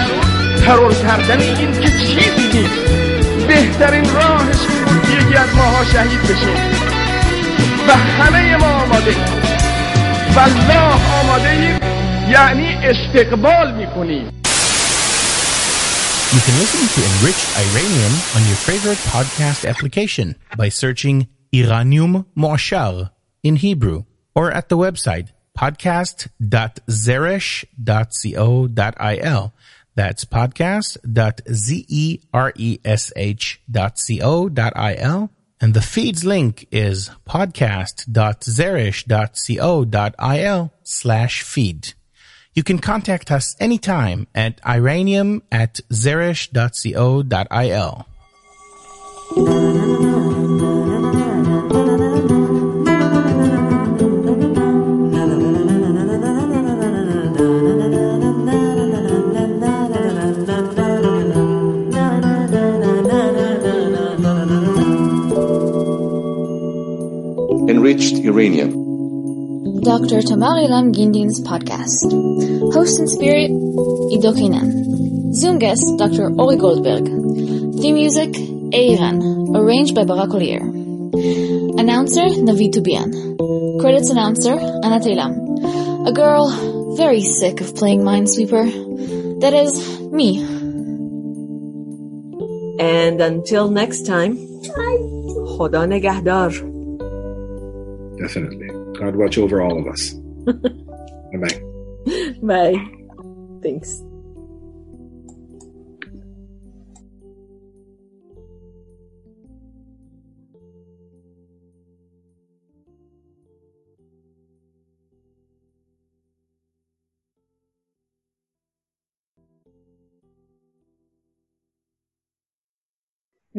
ترور کردن این که چیزی نیست بهترین راهش بود یکی از ماها شهید بشه. و همه ما آماده. فلاح آماده ایم یعنی استقبال میکنیم You can listen to Enriched Iranium on your favorite podcast application by searching Iranium Moashar in Hebrew or at the website podcast.zeresh.co.il. That's podcast.zeresh.co.il and the feeds link is podcast.zeresh.co.il slash feed. You can contact us anytime at iranium at zeresh.co.il. Enriched Iranium. Dr. Thamar Eilam Gindin's podcast. Host and spirit, Ido Kenan. Zoom guest, Dr. Ori Goldberg. Theme music, Ey Iran, arranged by Barak Olier. Announcer, Navi Tubian. Credits announcer, Anatelam. A girl very sick of playing Minesweeper. That is, me. And until next time, خدا نگهدار Definitely. God watch over all of us. bye bye. Bye. Thanks.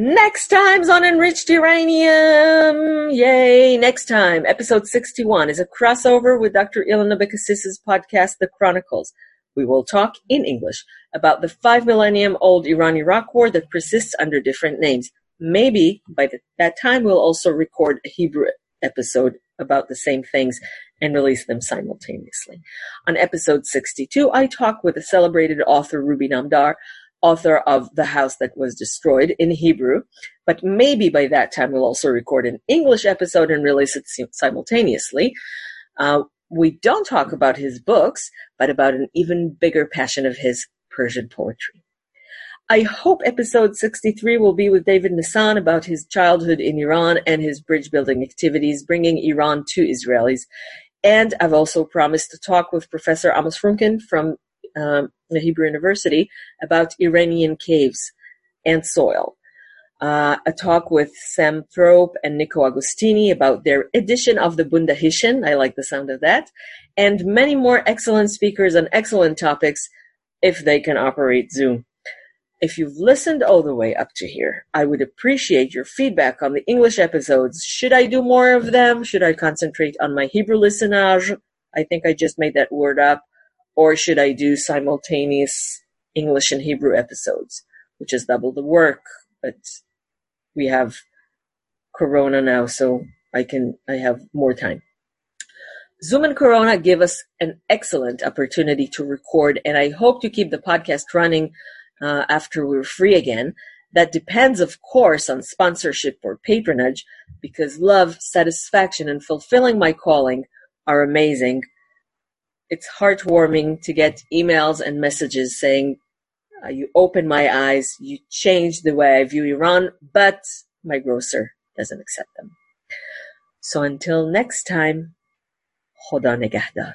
Next time's on Enriched Iranium. Yay. Next time, episode 61 is a crossover with Dr. Ilana Bekasis's podcast, The Chronicles. We will talk in English about the five millennium old Iran-Iraq war that persists under different names. Maybe by the, that time we'll also record a Hebrew episode about the same things and release them simultaneously. On episode 62, I talk with the celebrated author Ruby Namdar author of The House That Was Destroyed in Hebrew, but maybe by that time we'll also record an English episode and release it simultaneously. Uh, we don't talk about his books, but about an even bigger passion of his Persian poetry. I hope episode 63 will be with David Nissan about his childhood in Iran and his bridge building activities, bringing Iran to Israelis. And I've also promised to talk with Professor Amos Frumkin from um, the Hebrew University about Iranian caves and soil. Uh, a talk with Sam Thrope and Nico Agostini about their edition of the Bundahishn. I like the sound of that. And many more excellent speakers on excellent topics if they can operate Zoom. If you've listened all the way up to here, I would appreciate your feedback on the English episodes. Should I do more of them? Should I concentrate on my Hebrew listenage? I think I just made that word up or should I do simultaneous English and Hebrew episodes, which is double the work, but we have Corona now, so I can, I have more time. Zoom and Corona give us an excellent opportunity to record, and I hope to keep the podcast running uh, after we're free again. That depends, of course, on sponsorship or patronage, because love, satisfaction, and fulfilling my calling are amazing it's heartwarming to get emails and messages saying, uh, you open my eyes, you change the way I view Iran, but my grocer doesn't accept them. So until next time, خدا نگهدار.